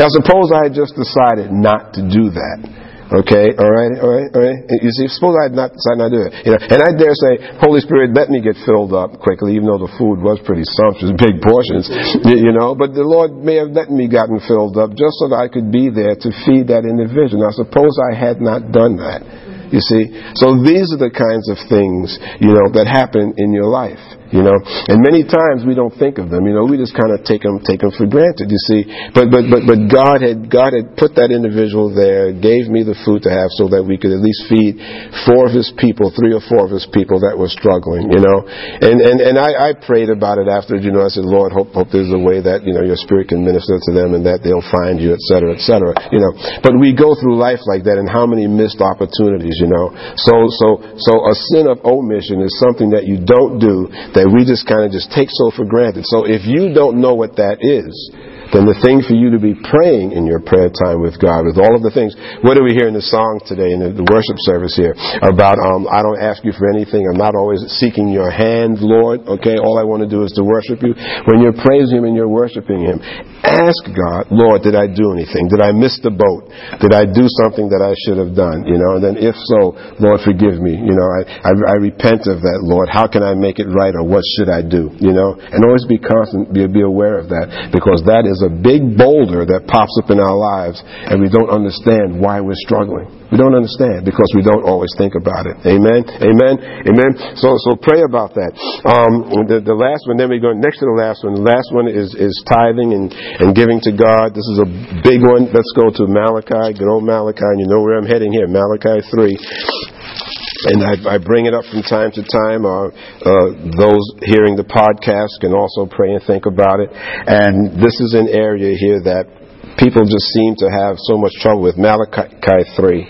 Now suppose I had just decided not to do that. Okay, all right, all right, all right. You see, suppose I had not decided not to do it. You know, and I dare say, Holy Spirit, let me get filled up quickly, even though the food was pretty sumptuous, big portions, you know. But the Lord may have let me gotten filled up just so that I could be there to feed that individual. Now, suppose I had not done that. You see? So these are the kinds of things, you know, that happen in your life you know. And many times we don't think of them, you know. We just kind of take them, take them for granted, you see. But but but but God had God had put that individual there, gave me the food to have, so that we could at least feed four of His people, three or four of His people that were struggling, you know. And and and I, I prayed about it after, you know. I said, Lord, hope hope there's a way that you know your Spirit can minister to them and that they'll find you, et cetera, et cetera, you know. But we go through life like that, and how many missed opportunities, you know. So so so a sin of omission is something that you don't do that we just kind of just take so for granted. So if you don't know what that is, than the thing for you to be praying in your prayer time with God, with all of the things. What do we hear in the song today, in the, the worship service here, about, um, I don't ask you for anything. I'm not always seeking your hand, Lord. Okay, all I want to do is to worship you. When you're praising Him and you're worshiping Him, ask God, Lord, did I do anything? Did I miss the boat? Did I do something that I should have done? You know, and then if so, Lord, forgive me. You know, I, I, I repent of that, Lord. How can I make it right or what should I do? You know, and always be constant, be, be aware of that because that is a big boulder that pops up in our lives and we don't understand why we're struggling. We don't understand because we don't always think about it. Amen. Amen. Amen. So, so pray about that. Um, the, the last one, then we go next to the last one. The last one is, is tithing and, and giving to God. This is a big one. Let's go to Malachi. Good old Malachi. And you know where I'm heading here. Malachi 3 and I, I, bring it up from time to time. Uh, uh, those hearing the podcast can also pray and think about it. And this is an area here that people just seem to have so much trouble with. Malachi 3.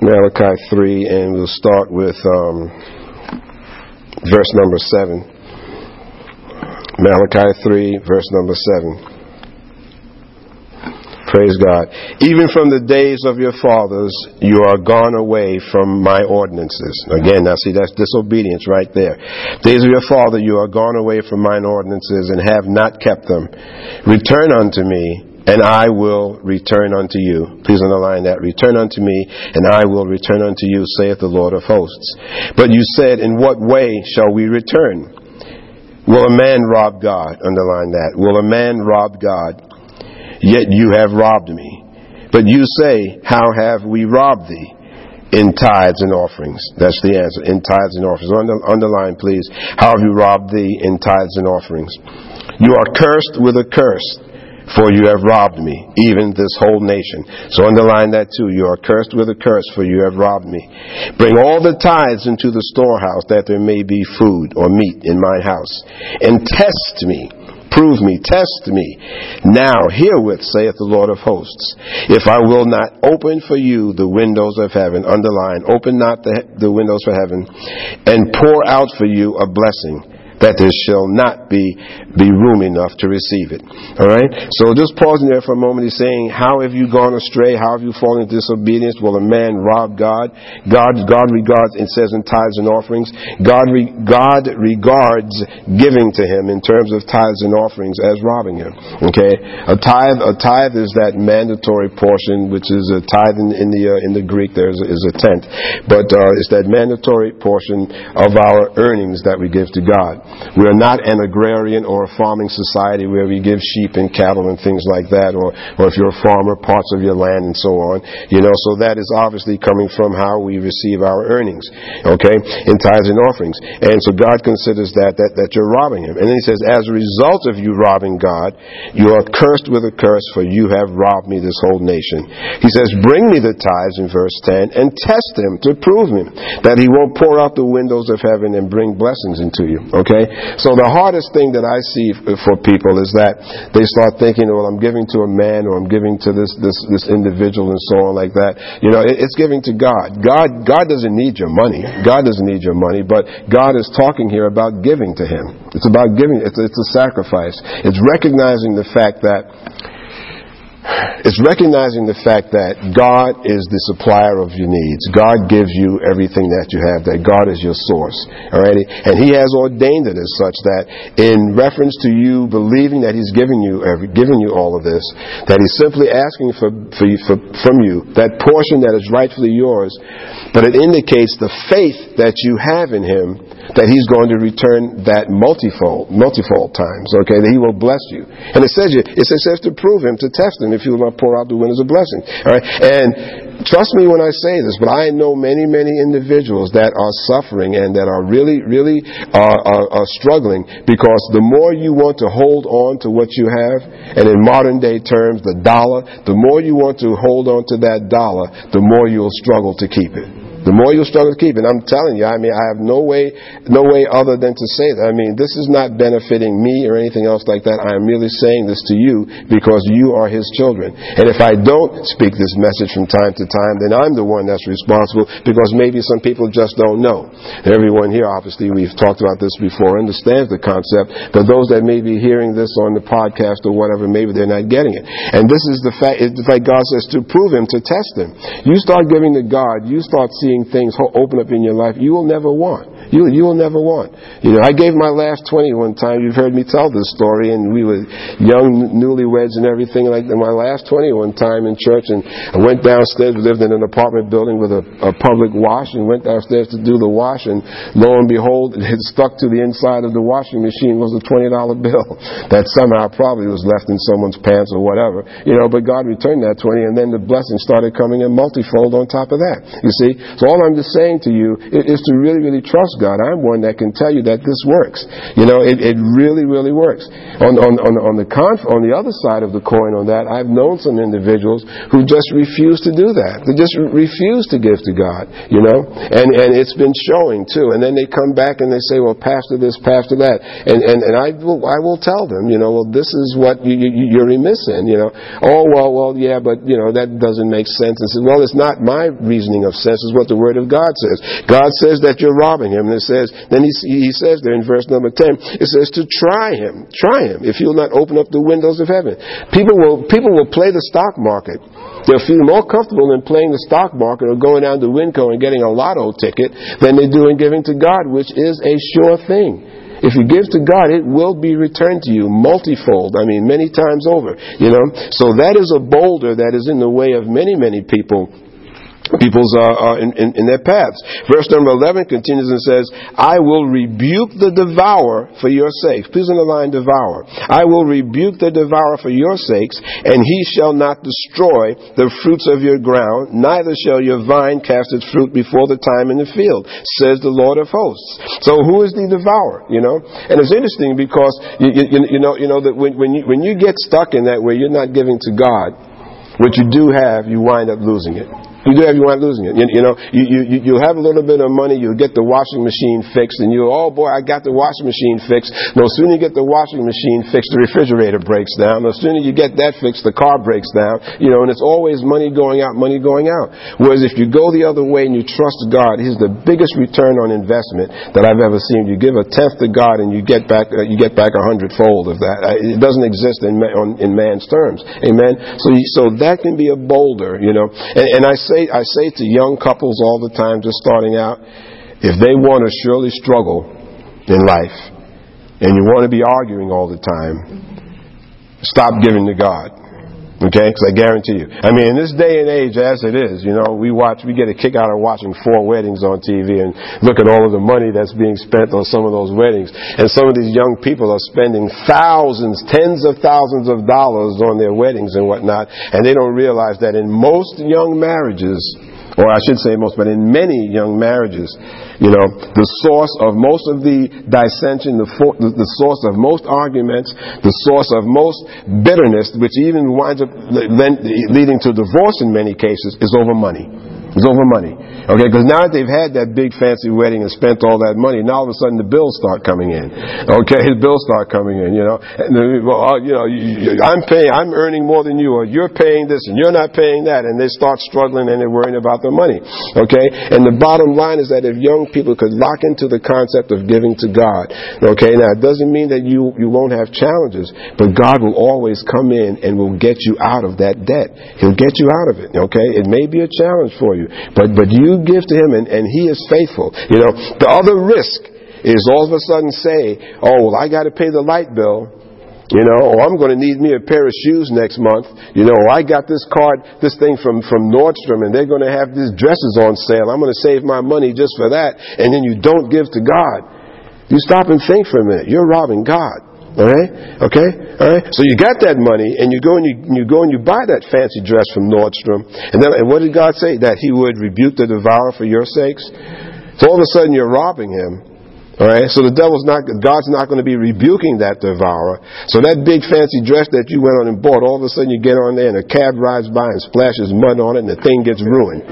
Malachi 3, and we'll start with um, verse number 7. Malachi 3, verse number 7. Praise God. Even from the days of your fathers, you are gone away from my ordinances. Again, now see, that's disobedience right there. Days of your father, you are gone away from mine ordinances and have not kept them. Return unto me, and I will return unto you. Please underline that. Return unto me, and I will return unto you, saith the Lord of hosts. But you said, In what way shall we return? Will a man rob God? Underline that. Will a man rob God? Yet you have robbed me. But you say, How have we robbed thee? In tithes and offerings. That's the answer. In tithes and offerings. Under, underline, please. How have you robbed thee in tithes and offerings? You are cursed with a curse, for you have robbed me, even this whole nation. So underline that too. You are cursed with a curse, for you have robbed me. Bring all the tithes into the storehouse, that there may be food or meat in my house. And test me Prove me, test me. Now, herewith saith the Lord of hosts, if I will not open for you the windows of heaven, underline, open not the, the windows for heaven, and pour out for you a blessing that there shall not be, be room enough to receive it. Alright? So just pausing there for a moment, he's saying, How have you gone astray? How have you fallen into disobedience? Will a man rob God? God, God regards, it says in tithes and offerings, God, re, God regards giving to him in terms of tithes and offerings as robbing him. Okay? A tithe, a tithe is that mandatory portion, which is a tithe in, in the, uh, in the Greek, there is, is a tenth. But, uh, it's that mandatory portion of our earnings that we give to God. We are not an agrarian or a farming society where we give sheep and cattle and things like that, or, or if you're a farmer, parts of your land and so on. You know, so that is obviously coming from how we receive our earnings, okay, in tithes and offerings. And so God considers that, that, that you're robbing Him. And then He says, as a result of you robbing God, you are cursed with a curse, for you have robbed me, this whole nation. He says, bring me the tithes in verse 10 and test Him to prove Him that He won't pour out the windows of heaven and bring blessings into you, okay? So the hardest thing that I see for people is that they start thinking, well, I'm giving to a man or I'm giving to this, this, this individual and so on like that. You know, it's giving to God. God, God doesn't need your money. God doesn't need your money, but God is talking here about giving to Him. It's about giving, it's, it's a sacrifice. It's recognizing the fact that it's recognizing the fact that God is the supplier of your needs. God gives you everything that you have, that God is your source. Alrighty? And He has ordained it as such that in reference to you believing that He's giving you every, you all of this, that He's simply asking for, for, for, from you that portion that is rightfully yours, but it indicates the faith that you have in Him that He's going to return that multifold, multifold times, okay, that He will bless you. And it says, it says to prove Him, to test Him, if will not pour out the wind windows of blessing. All right? And trust me when I say this, but I know many, many individuals that are suffering and that are really, really are, are, are struggling because the more you want to hold on to what you have, and in modern day terms, the dollar, the more you want to hold on to that dollar, the more you'll struggle to keep it. The more you'll struggle to keep it. I'm telling you, I mean, I have no way, no way other than to say that. I mean, this is not benefiting me or anything else like that. I am merely saying this to you because you are His children. And if I don't speak this message from time to time, then I'm the one that's responsible because maybe some people just don't know. Everyone here, obviously, we've talked about this before, understands the concept, but those that may be hearing this on the podcast or whatever, maybe they're not getting it. And this is the fact, it's fact, God says to prove Him, to test Him. You start giving to God, you start seeing seeing things open up in your life you will never want. You, you will never want. You know, I gave my last 20 one time. You've heard me tell this story, and we were young newlyweds and everything like that. My last 20 one time in church, and I went downstairs. We lived in an apartment building with a, a public wash, and went downstairs to do the wash, and lo and behold, it had stuck to the inside of the washing machine was a $20 bill that somehow probably was left in someone's pants or whatever. You know, but God returned that 20, and then the blessing started coming in multifold on top of that. You see? So all I'm just saying to you is to really, really trust God. I'm one that can tell you that this works. You know, it, it really, really works. On, on, on, on, the conf, on the other side of the coin on that, I've known some individuals who just refuse to do that. They just refuse to give to God, you know? And, and it's been showing too. And then they come back and they say, well, pastor this, pastor that. And, and, and I will, I will tell them, you know, well, this is what you, you, you're remiss in, you know? Oh, well, well, yeah, but, you know, that doesn't make sense. And say, well, it's not my reasoning of sense, it's what the Word of God says. God says that you're robbing Him. And it says, then he, he says there in verse number 10, it says to try him. Try him if you'll not open up the windows of heaven. People will, people will play the stock market. They'll feel more comfortable in playing the stock market or going down to Winco and getting a lotto ticket than they do in giving to God, which is a sure thing. If you give to God, it will be returned to you multifold. I mean, many times over. You know? So that is a boulder that is in the way of many, many people people's uh, uh, in, in, in, their paths. Verse number 11 continues and says, I will rebuke the devourer for your sakes. Please underline devourer. I will rebuke the devourer for your sakes, and he shall not destroy the fruits of your ground, neither shall your vine cast its fruit before the time in the field, says the Lord of hosts. So who is the devourer, you know? And it's interesting because, you, you, you know, you know that when, when, you, when you get stuck in that way, you're not giving to God, what you do have, you wind up losing it. You do have you losing it. You, you know, you, you, you have a little bit of money, you get the washing machine fixed, and you, oh boy, I got the washing machine fixed. No sooner you get the washing machine fixed, the refrigerator breaks down. No sooner you get that fixed, the car breaks down. You know, and it's always money going out, money going out. Whereas if you go the other way and you trust God, He's the biggest return on investment that I've ever seen. You give a tenth to God and you get back, uh, you get back a hundredfold of that. Uh, it doesn't exist in, on, in man's terms. Amen. So, so that can be a boulder, you know. And, and I say, I say to young couples all the time, just starting out, if they want to surely struggle in life, and you want to be arguing all the time, stop giving to God. Okay? Because I guarantee you. I mean, in this day and age, as it is, you know, we watch, we get a kick out of watching four weddings on TV and look at all of the money that's being spent on some of those weddings. And some of these young people are spending thousands, tens of thousands of dollars on their weddings and whatnot. And they don't realize that in most young marriages, or I should say most, but in many young marriages, you know, the source of most of the dissension, the, for, the, the source of most arguments, the source of most bitterness, which even winds up leading to divorce in many cases, is over money. It's over money. Okay, because now that they've had that big fancy wedding and spent all that money, now all of a sudden the bills start coming in. Okay, the bills start coming in, you know. And, well, uh, you know, I'm paying, I'm earning more than you, or you're paying this and you're not paying that, and they start struggling and they're worrying about their money. Okay, and the bottom line is that if young people could lock into the concept of giving to God, okay, now it doesn't mean that you, you won't have challenges, but God will always come in and will get you out of that debt. He'll get you out of it, okay? It may be a challenge for you But, but you give to him and, and he is faithful. You know, the other risk is all of a sudden say, oh, well, I got to pay the light bill. You know, or I'm going to need me a pair of shoes next month. You know, or I got this card, this thing from, from Nordstrom and they're going to have these dresses on sale. I'm going to save my money just for that. And then you don't give to God. You stop and think for a minute. You're robbing God. All right? Okay? All right? So you got that money, and you go and you, you go and you buy that fancy dress from Nordstrom. And then, and what did God say? That He would rebuke the devourer for your sakes. So all of a sudden you're robbing Him, All right, so the devil's not, God's not going to be rebuking that devourer. So that big fancy dress that you went on and bought, all of a sudden you get on there and a cab rides by and splashes mud on it and the thing gets ruined.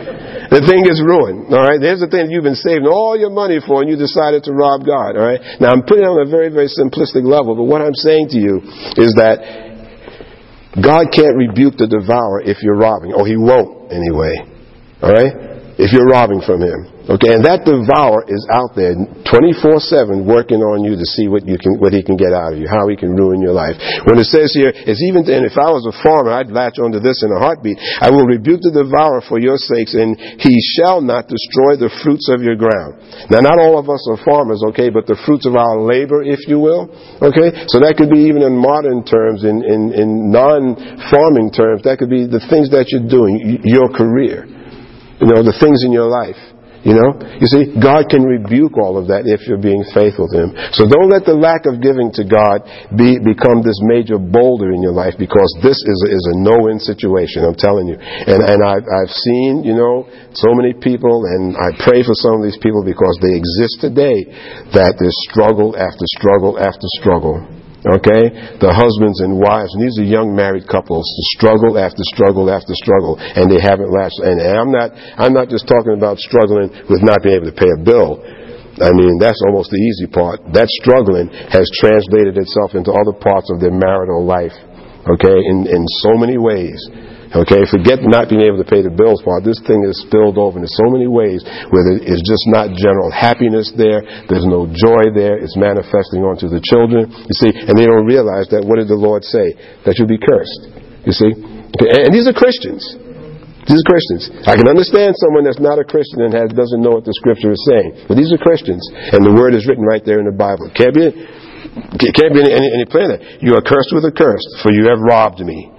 The thing gets ruined. All right, there's the thing you've been saving all your money for and you decided to rob God. All right, now I'm putting it on a very, very simplistic level, but what I'm saying to you is that God can't rebuke the devourer if you're robbing. Oh, he won't anyway. All right, if you're robbing from him. Okay, and that devourer is out there 24-7 working on you to see what you can, what he can get out of you, how he can ruin your life. When it says here, it's even, and if I was a farmer, I'd latch onto this in a heartbeat. I will rebuke the devourer for your sakes, and he shall not destroy the fruits of your ground. Now, not all of us are farmers, okay, but the fruits of our labor, if you will, okay? So that could be even in modern terms, in, in, in non-farming terms, that could be the things that you're doing, your career, you know, the things in your life. You know? You see, God can rebuke all of that if you're being faithful to Him. So don't let the lack of giving to God be, become this major boulder in your life because this is a, is a no-win situation, I'm telling you. And, and I've, I've seen, you know, so many people and I pray for some of these people because they exist today that there's struggle after struggle after struggle. Okay? The husbands and wives, and these are young married couples, struggle after struggle after struggle, and they haven't. And, and I'm not, I'm not just talking about struggling with not being able to pay a bill. I mean, that's almost the easy part. That struggling has translated itself into other parts of their marital life. Okay? In, in so many ways. Okay, forget not being able to pay the bills part. This thing is spilled over in so many ways where it's just not general happiness there. There's no joy there. It's manifesting onto the children. You see, and they don't realize that what did the Lord say? That you'll be cursed. You see? And these are Christians. These are Christians. I can understand someone that's not a Christian and has, doesn't know what the scripture is saying. But these are Christians. And the word is written right there in the Bible. Can't be, can't be any, any, any plainer. You are cursed with a curse, for you have robbed me.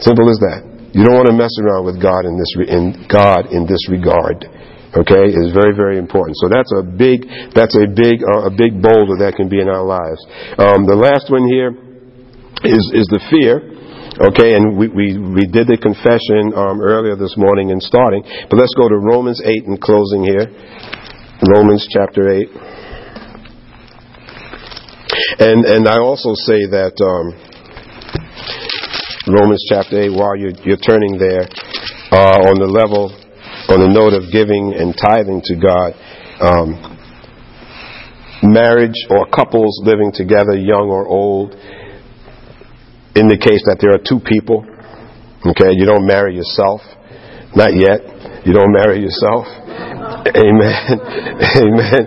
Simple as that. You don't want to mess around with God in this in God in this regard. Okay, is very very important. So that's a big that's a big uh, a big boulder that can be in our lives. Um, the last one here is is the fear. Okay, and we, we, we did the confession um, earlier this morning in starting, but let's go to Romans 8 in closing here. Romans chapter 8. And, and I also say that um, Romans chapter 8, while you're, you're turning there, uh, on the level, on the note of giving and tithing to God, um, marriage or couples living together, young or old, indicates that there are two people. Okay, you don't marry yourself. Not yet. You don't marry yourself. Amen. Amen.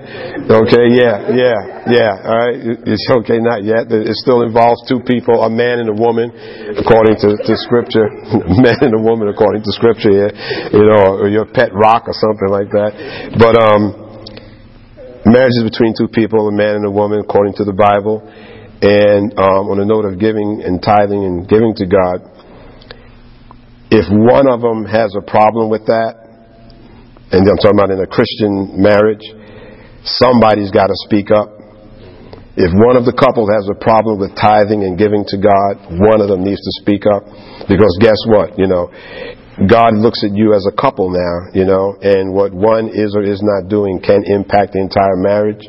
Okay, yeah, yeah, yeah. All right. It's okay, not yet. It still involves two people, a man and a woman, according to, to scripture. A man and a woman, according to scripture, yeah. You know, or your pet rock or something like that. But, um, marriage is between two people, a man and a woman, according to the Bible. And, um, on the note of giving and tithing and giving to God, if one of them has a problem with that, and I'm talking about in a Christian marriage, somebody's got to speak up. If one of the couple has a problem with tithing and giving to God, one of them needs to speak up. Because guess what? You know, God looks at you as a couple now, you know, and what one is or is not doing can impact the entire marriage.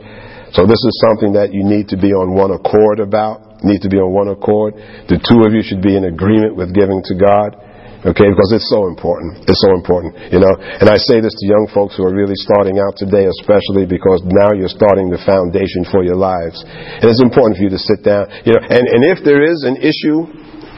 So this is something that you need to be on one accord about. Need to be on one accord. The two of you should be in agreement with giving to God. Okay, because it's so important. It's so important, you know. And I say this to young folks who are really starting out today, especially because now you're starting the foundation for your lives. And it's important for you to sit down, you know. And, and if there is an issue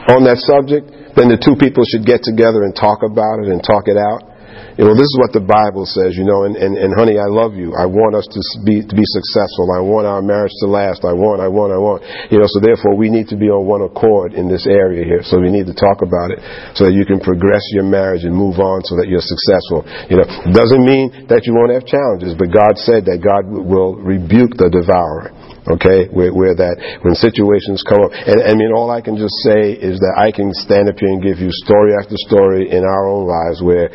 on that subject, then the two people should get together and talk about it and talk it out. You know, this is what the Bible says, you know, and, and, and honey, I love you. I want us to be, to be successful. I want our marriage to last. I want, I want, I want. You know, so therefore we need to be on one accord in this area here. So we need to talk about it so that you can progress your marriage and move on so that you're successful. You know, doesn't mean that you won't have challenges, but God said that God will rebuke the devourer okay, where, where that, when situations come up. And I mean, all I can just say is that I can stand up here and give you story after story in our own lives where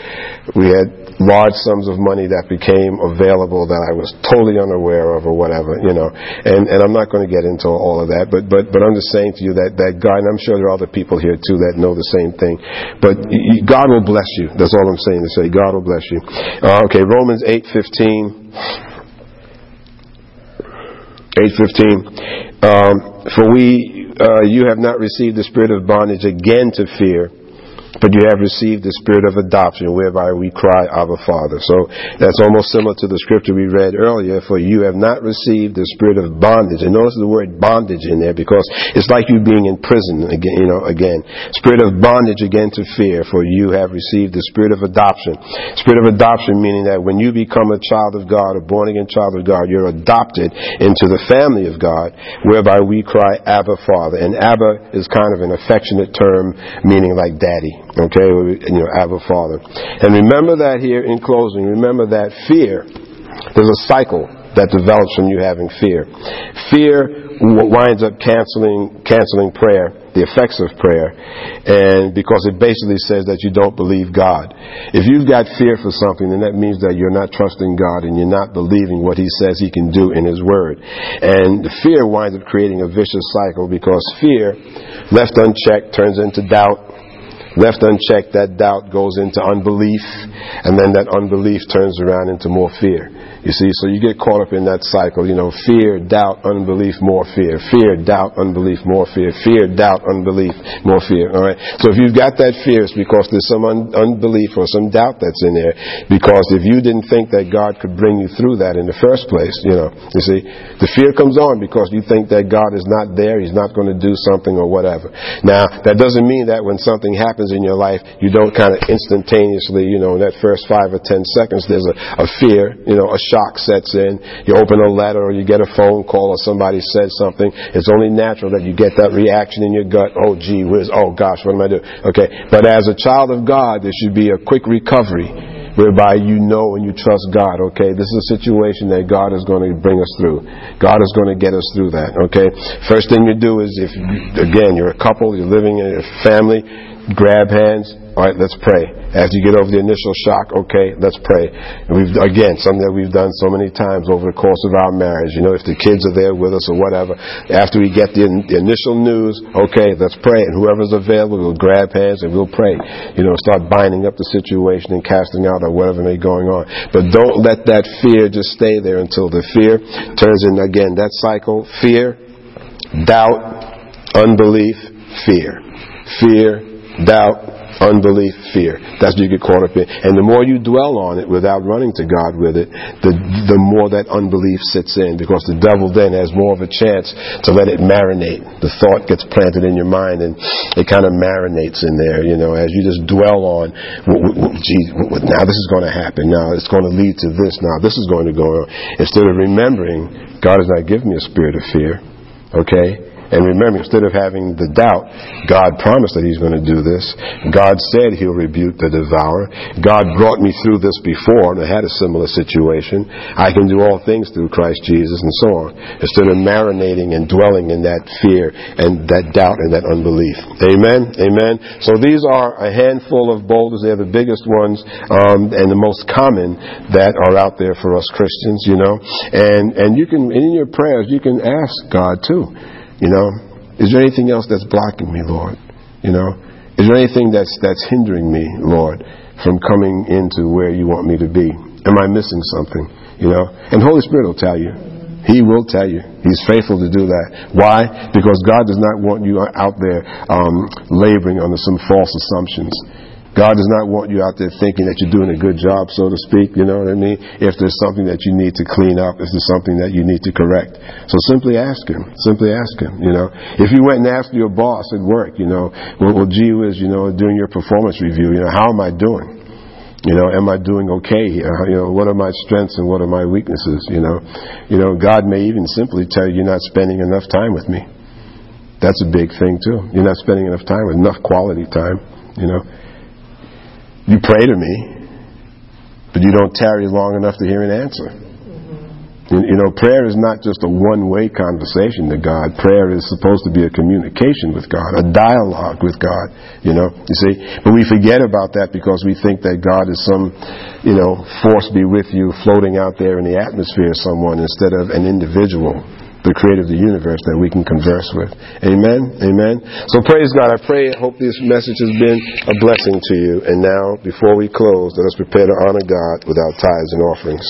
we had large sums of money that became available that I was totally unaware of or whatever, you know. And, and I'm not going to get into all of that, but, but, but I'm just saying to you that, that God, and I'm sure there are other people here too that know the same thing, but God will bless you. That's all I'm saying to say. God will bless you. Uh, okay, Romans 8:15. 8:15. Um, for we, uh, you have not received the spirit of bondage again to fear but you have received the spirit of adoption whereby we cry, Abba Father. So that's almost similar to the scripture we read earlier, for you have not received the spirit of bondage. And notice the word bondage in there because it's like you being in prison again, you know, again. Spirit of bondage again to fear, for you have received the spirit of adoption. Spirit of adoption meaning that when you become a child of God, a born again child of God, you're adopted into the family of God, whereby we cry, Abba Father. And Abba is kind of an affectionate term meaning like daddy. Okay, you know, Abba Father. And remember that here in closing, remember that fear, there's a cycle that develops from you having fear. Fear winds up canceling, canceling prayer, the effects of prayer, and because it basically says that you don't believe God. If you've got fear for something, then that means that you're not trusting God and you're not believing what He says He can do in His Word. And the fear winds up creating a vicious cycle because fear, left unchecked, turns into doubt, Left unchecked, that doubt goes into unbelief, and then that unbelief turns around into more fear. You see, so you get caught up in that cycle, you know, fear, doubt, unbelief, more fear. Fear, doubt, unbelief, more fear. Fear, doubt, unbelief, more fear. Alright? So if you've got that fear, it's because there's some un- unbelief or some doubt that's in there. Because if you didn't think that God could bring you through that in the first place, you know, you see, the fear comes on because you think that God is not there, He's not going to do something or whatever. Now, that doesn't mean that when something happens in your life, you don't kind of instantaneously, you know, in that first five or ten seconds, there's a, a fear, you know, a shock sets in. You open a letter or you get a phone call or somebody says something. It's only natural that you get that reaction in your gut. Oh, gee whiz. Oh, gosh, what am I doing? Okay. But as a child of God, there should be a quick recovery whereby you know and you trust God, okay? This is a situation that God is going to bring us through. God is going to get us through that, okay? First thing you do is if, again, you're a couple, you're living in a family, grab hands, all right, let's pray. After you get over the initial shock, okay, let's pray. And we've again something that we've done so many times over the course of our marriage. You know, if the kids are there with us or whatever, after we get the, the initial news, okay, let's pray. And whoever's available, we'll grab hands and we'll pray. You know, start binding up the situation and casting out or whatever may be going on. But don't let that fear just stay there until the fear turns in again that cycle: fear, doubt, unbelief, fear, fear, doubt, unbelief, fear. That's what you get caught up in. And the more you dwell on it without running to God with it, the, the more that unbelief sits in because the devil then has more of a chance to let it marinate. The thought gets planted in your mind and it kind of marinates in there, you know, as you just dwell on, gee, now this is going to happen. Now it's going to lead to this. Now this is going to go on. Instead of remembering, God has not given me a spirit of fear. Okay? And remember, instead of having the doubt, God promised that He's going to do this. God said He'll rebuke the devourer. God brought me through this before, and I had a similar situation. I can do all things through Christ Jesus, and so on. Instead of marinating and dwelling in that fear and that doubt and that unbelief. Amen? Amen? So these are a handful of boulders. They're the biggest ones um, and the most common that are out there for us Christians, you know. And, and you can, in your prayers, you can ask God too. You know, is there anything else that's blocking me, Lord? You know, is there anything that's that's hindering me, Lord, from coming into where you want me to be? Am I missing something? You know, and Holy Spirit will tell you. He will tell you. He's faithful to do that. Why? Because God does not want you out there um, laboring under some false assumptions. God does not want you out there thinking that you're doing a good job, so to speak. You know what I mean? If there's something that you need to clean up, if there's something that you need to correct. So simply ask Him. Simply ask Him, you know. If you went and asked your boss at work, you know, well, well gee whiz, you know, during your performance review, you know, how am I doing? You know, am I doing okay here? You know, what are my strengths and what are my weaknesses? You know, you know, God may even simply tell you you're not spending enough time with me. That's a big thing too. You're not spending enough time, with enough quality time. You know, you pray to me, but you don't tarry long enough to hear an answer. Mm-hmm. You know, prayer is not just a one way conversation to God. Prayer is supposed to be a communication with God, a dialogue with God, you know, you see. But we forget about that because we think that God is some, you know, force be with you floating out there in the atmosphere someone instead of an individual the creator of the universe that we can converse with. Amen? Amen? So praise God. I pray, and hope this message has been a blessing to you. And now, before we close, let us prepare to honor God with our tithes and offerings.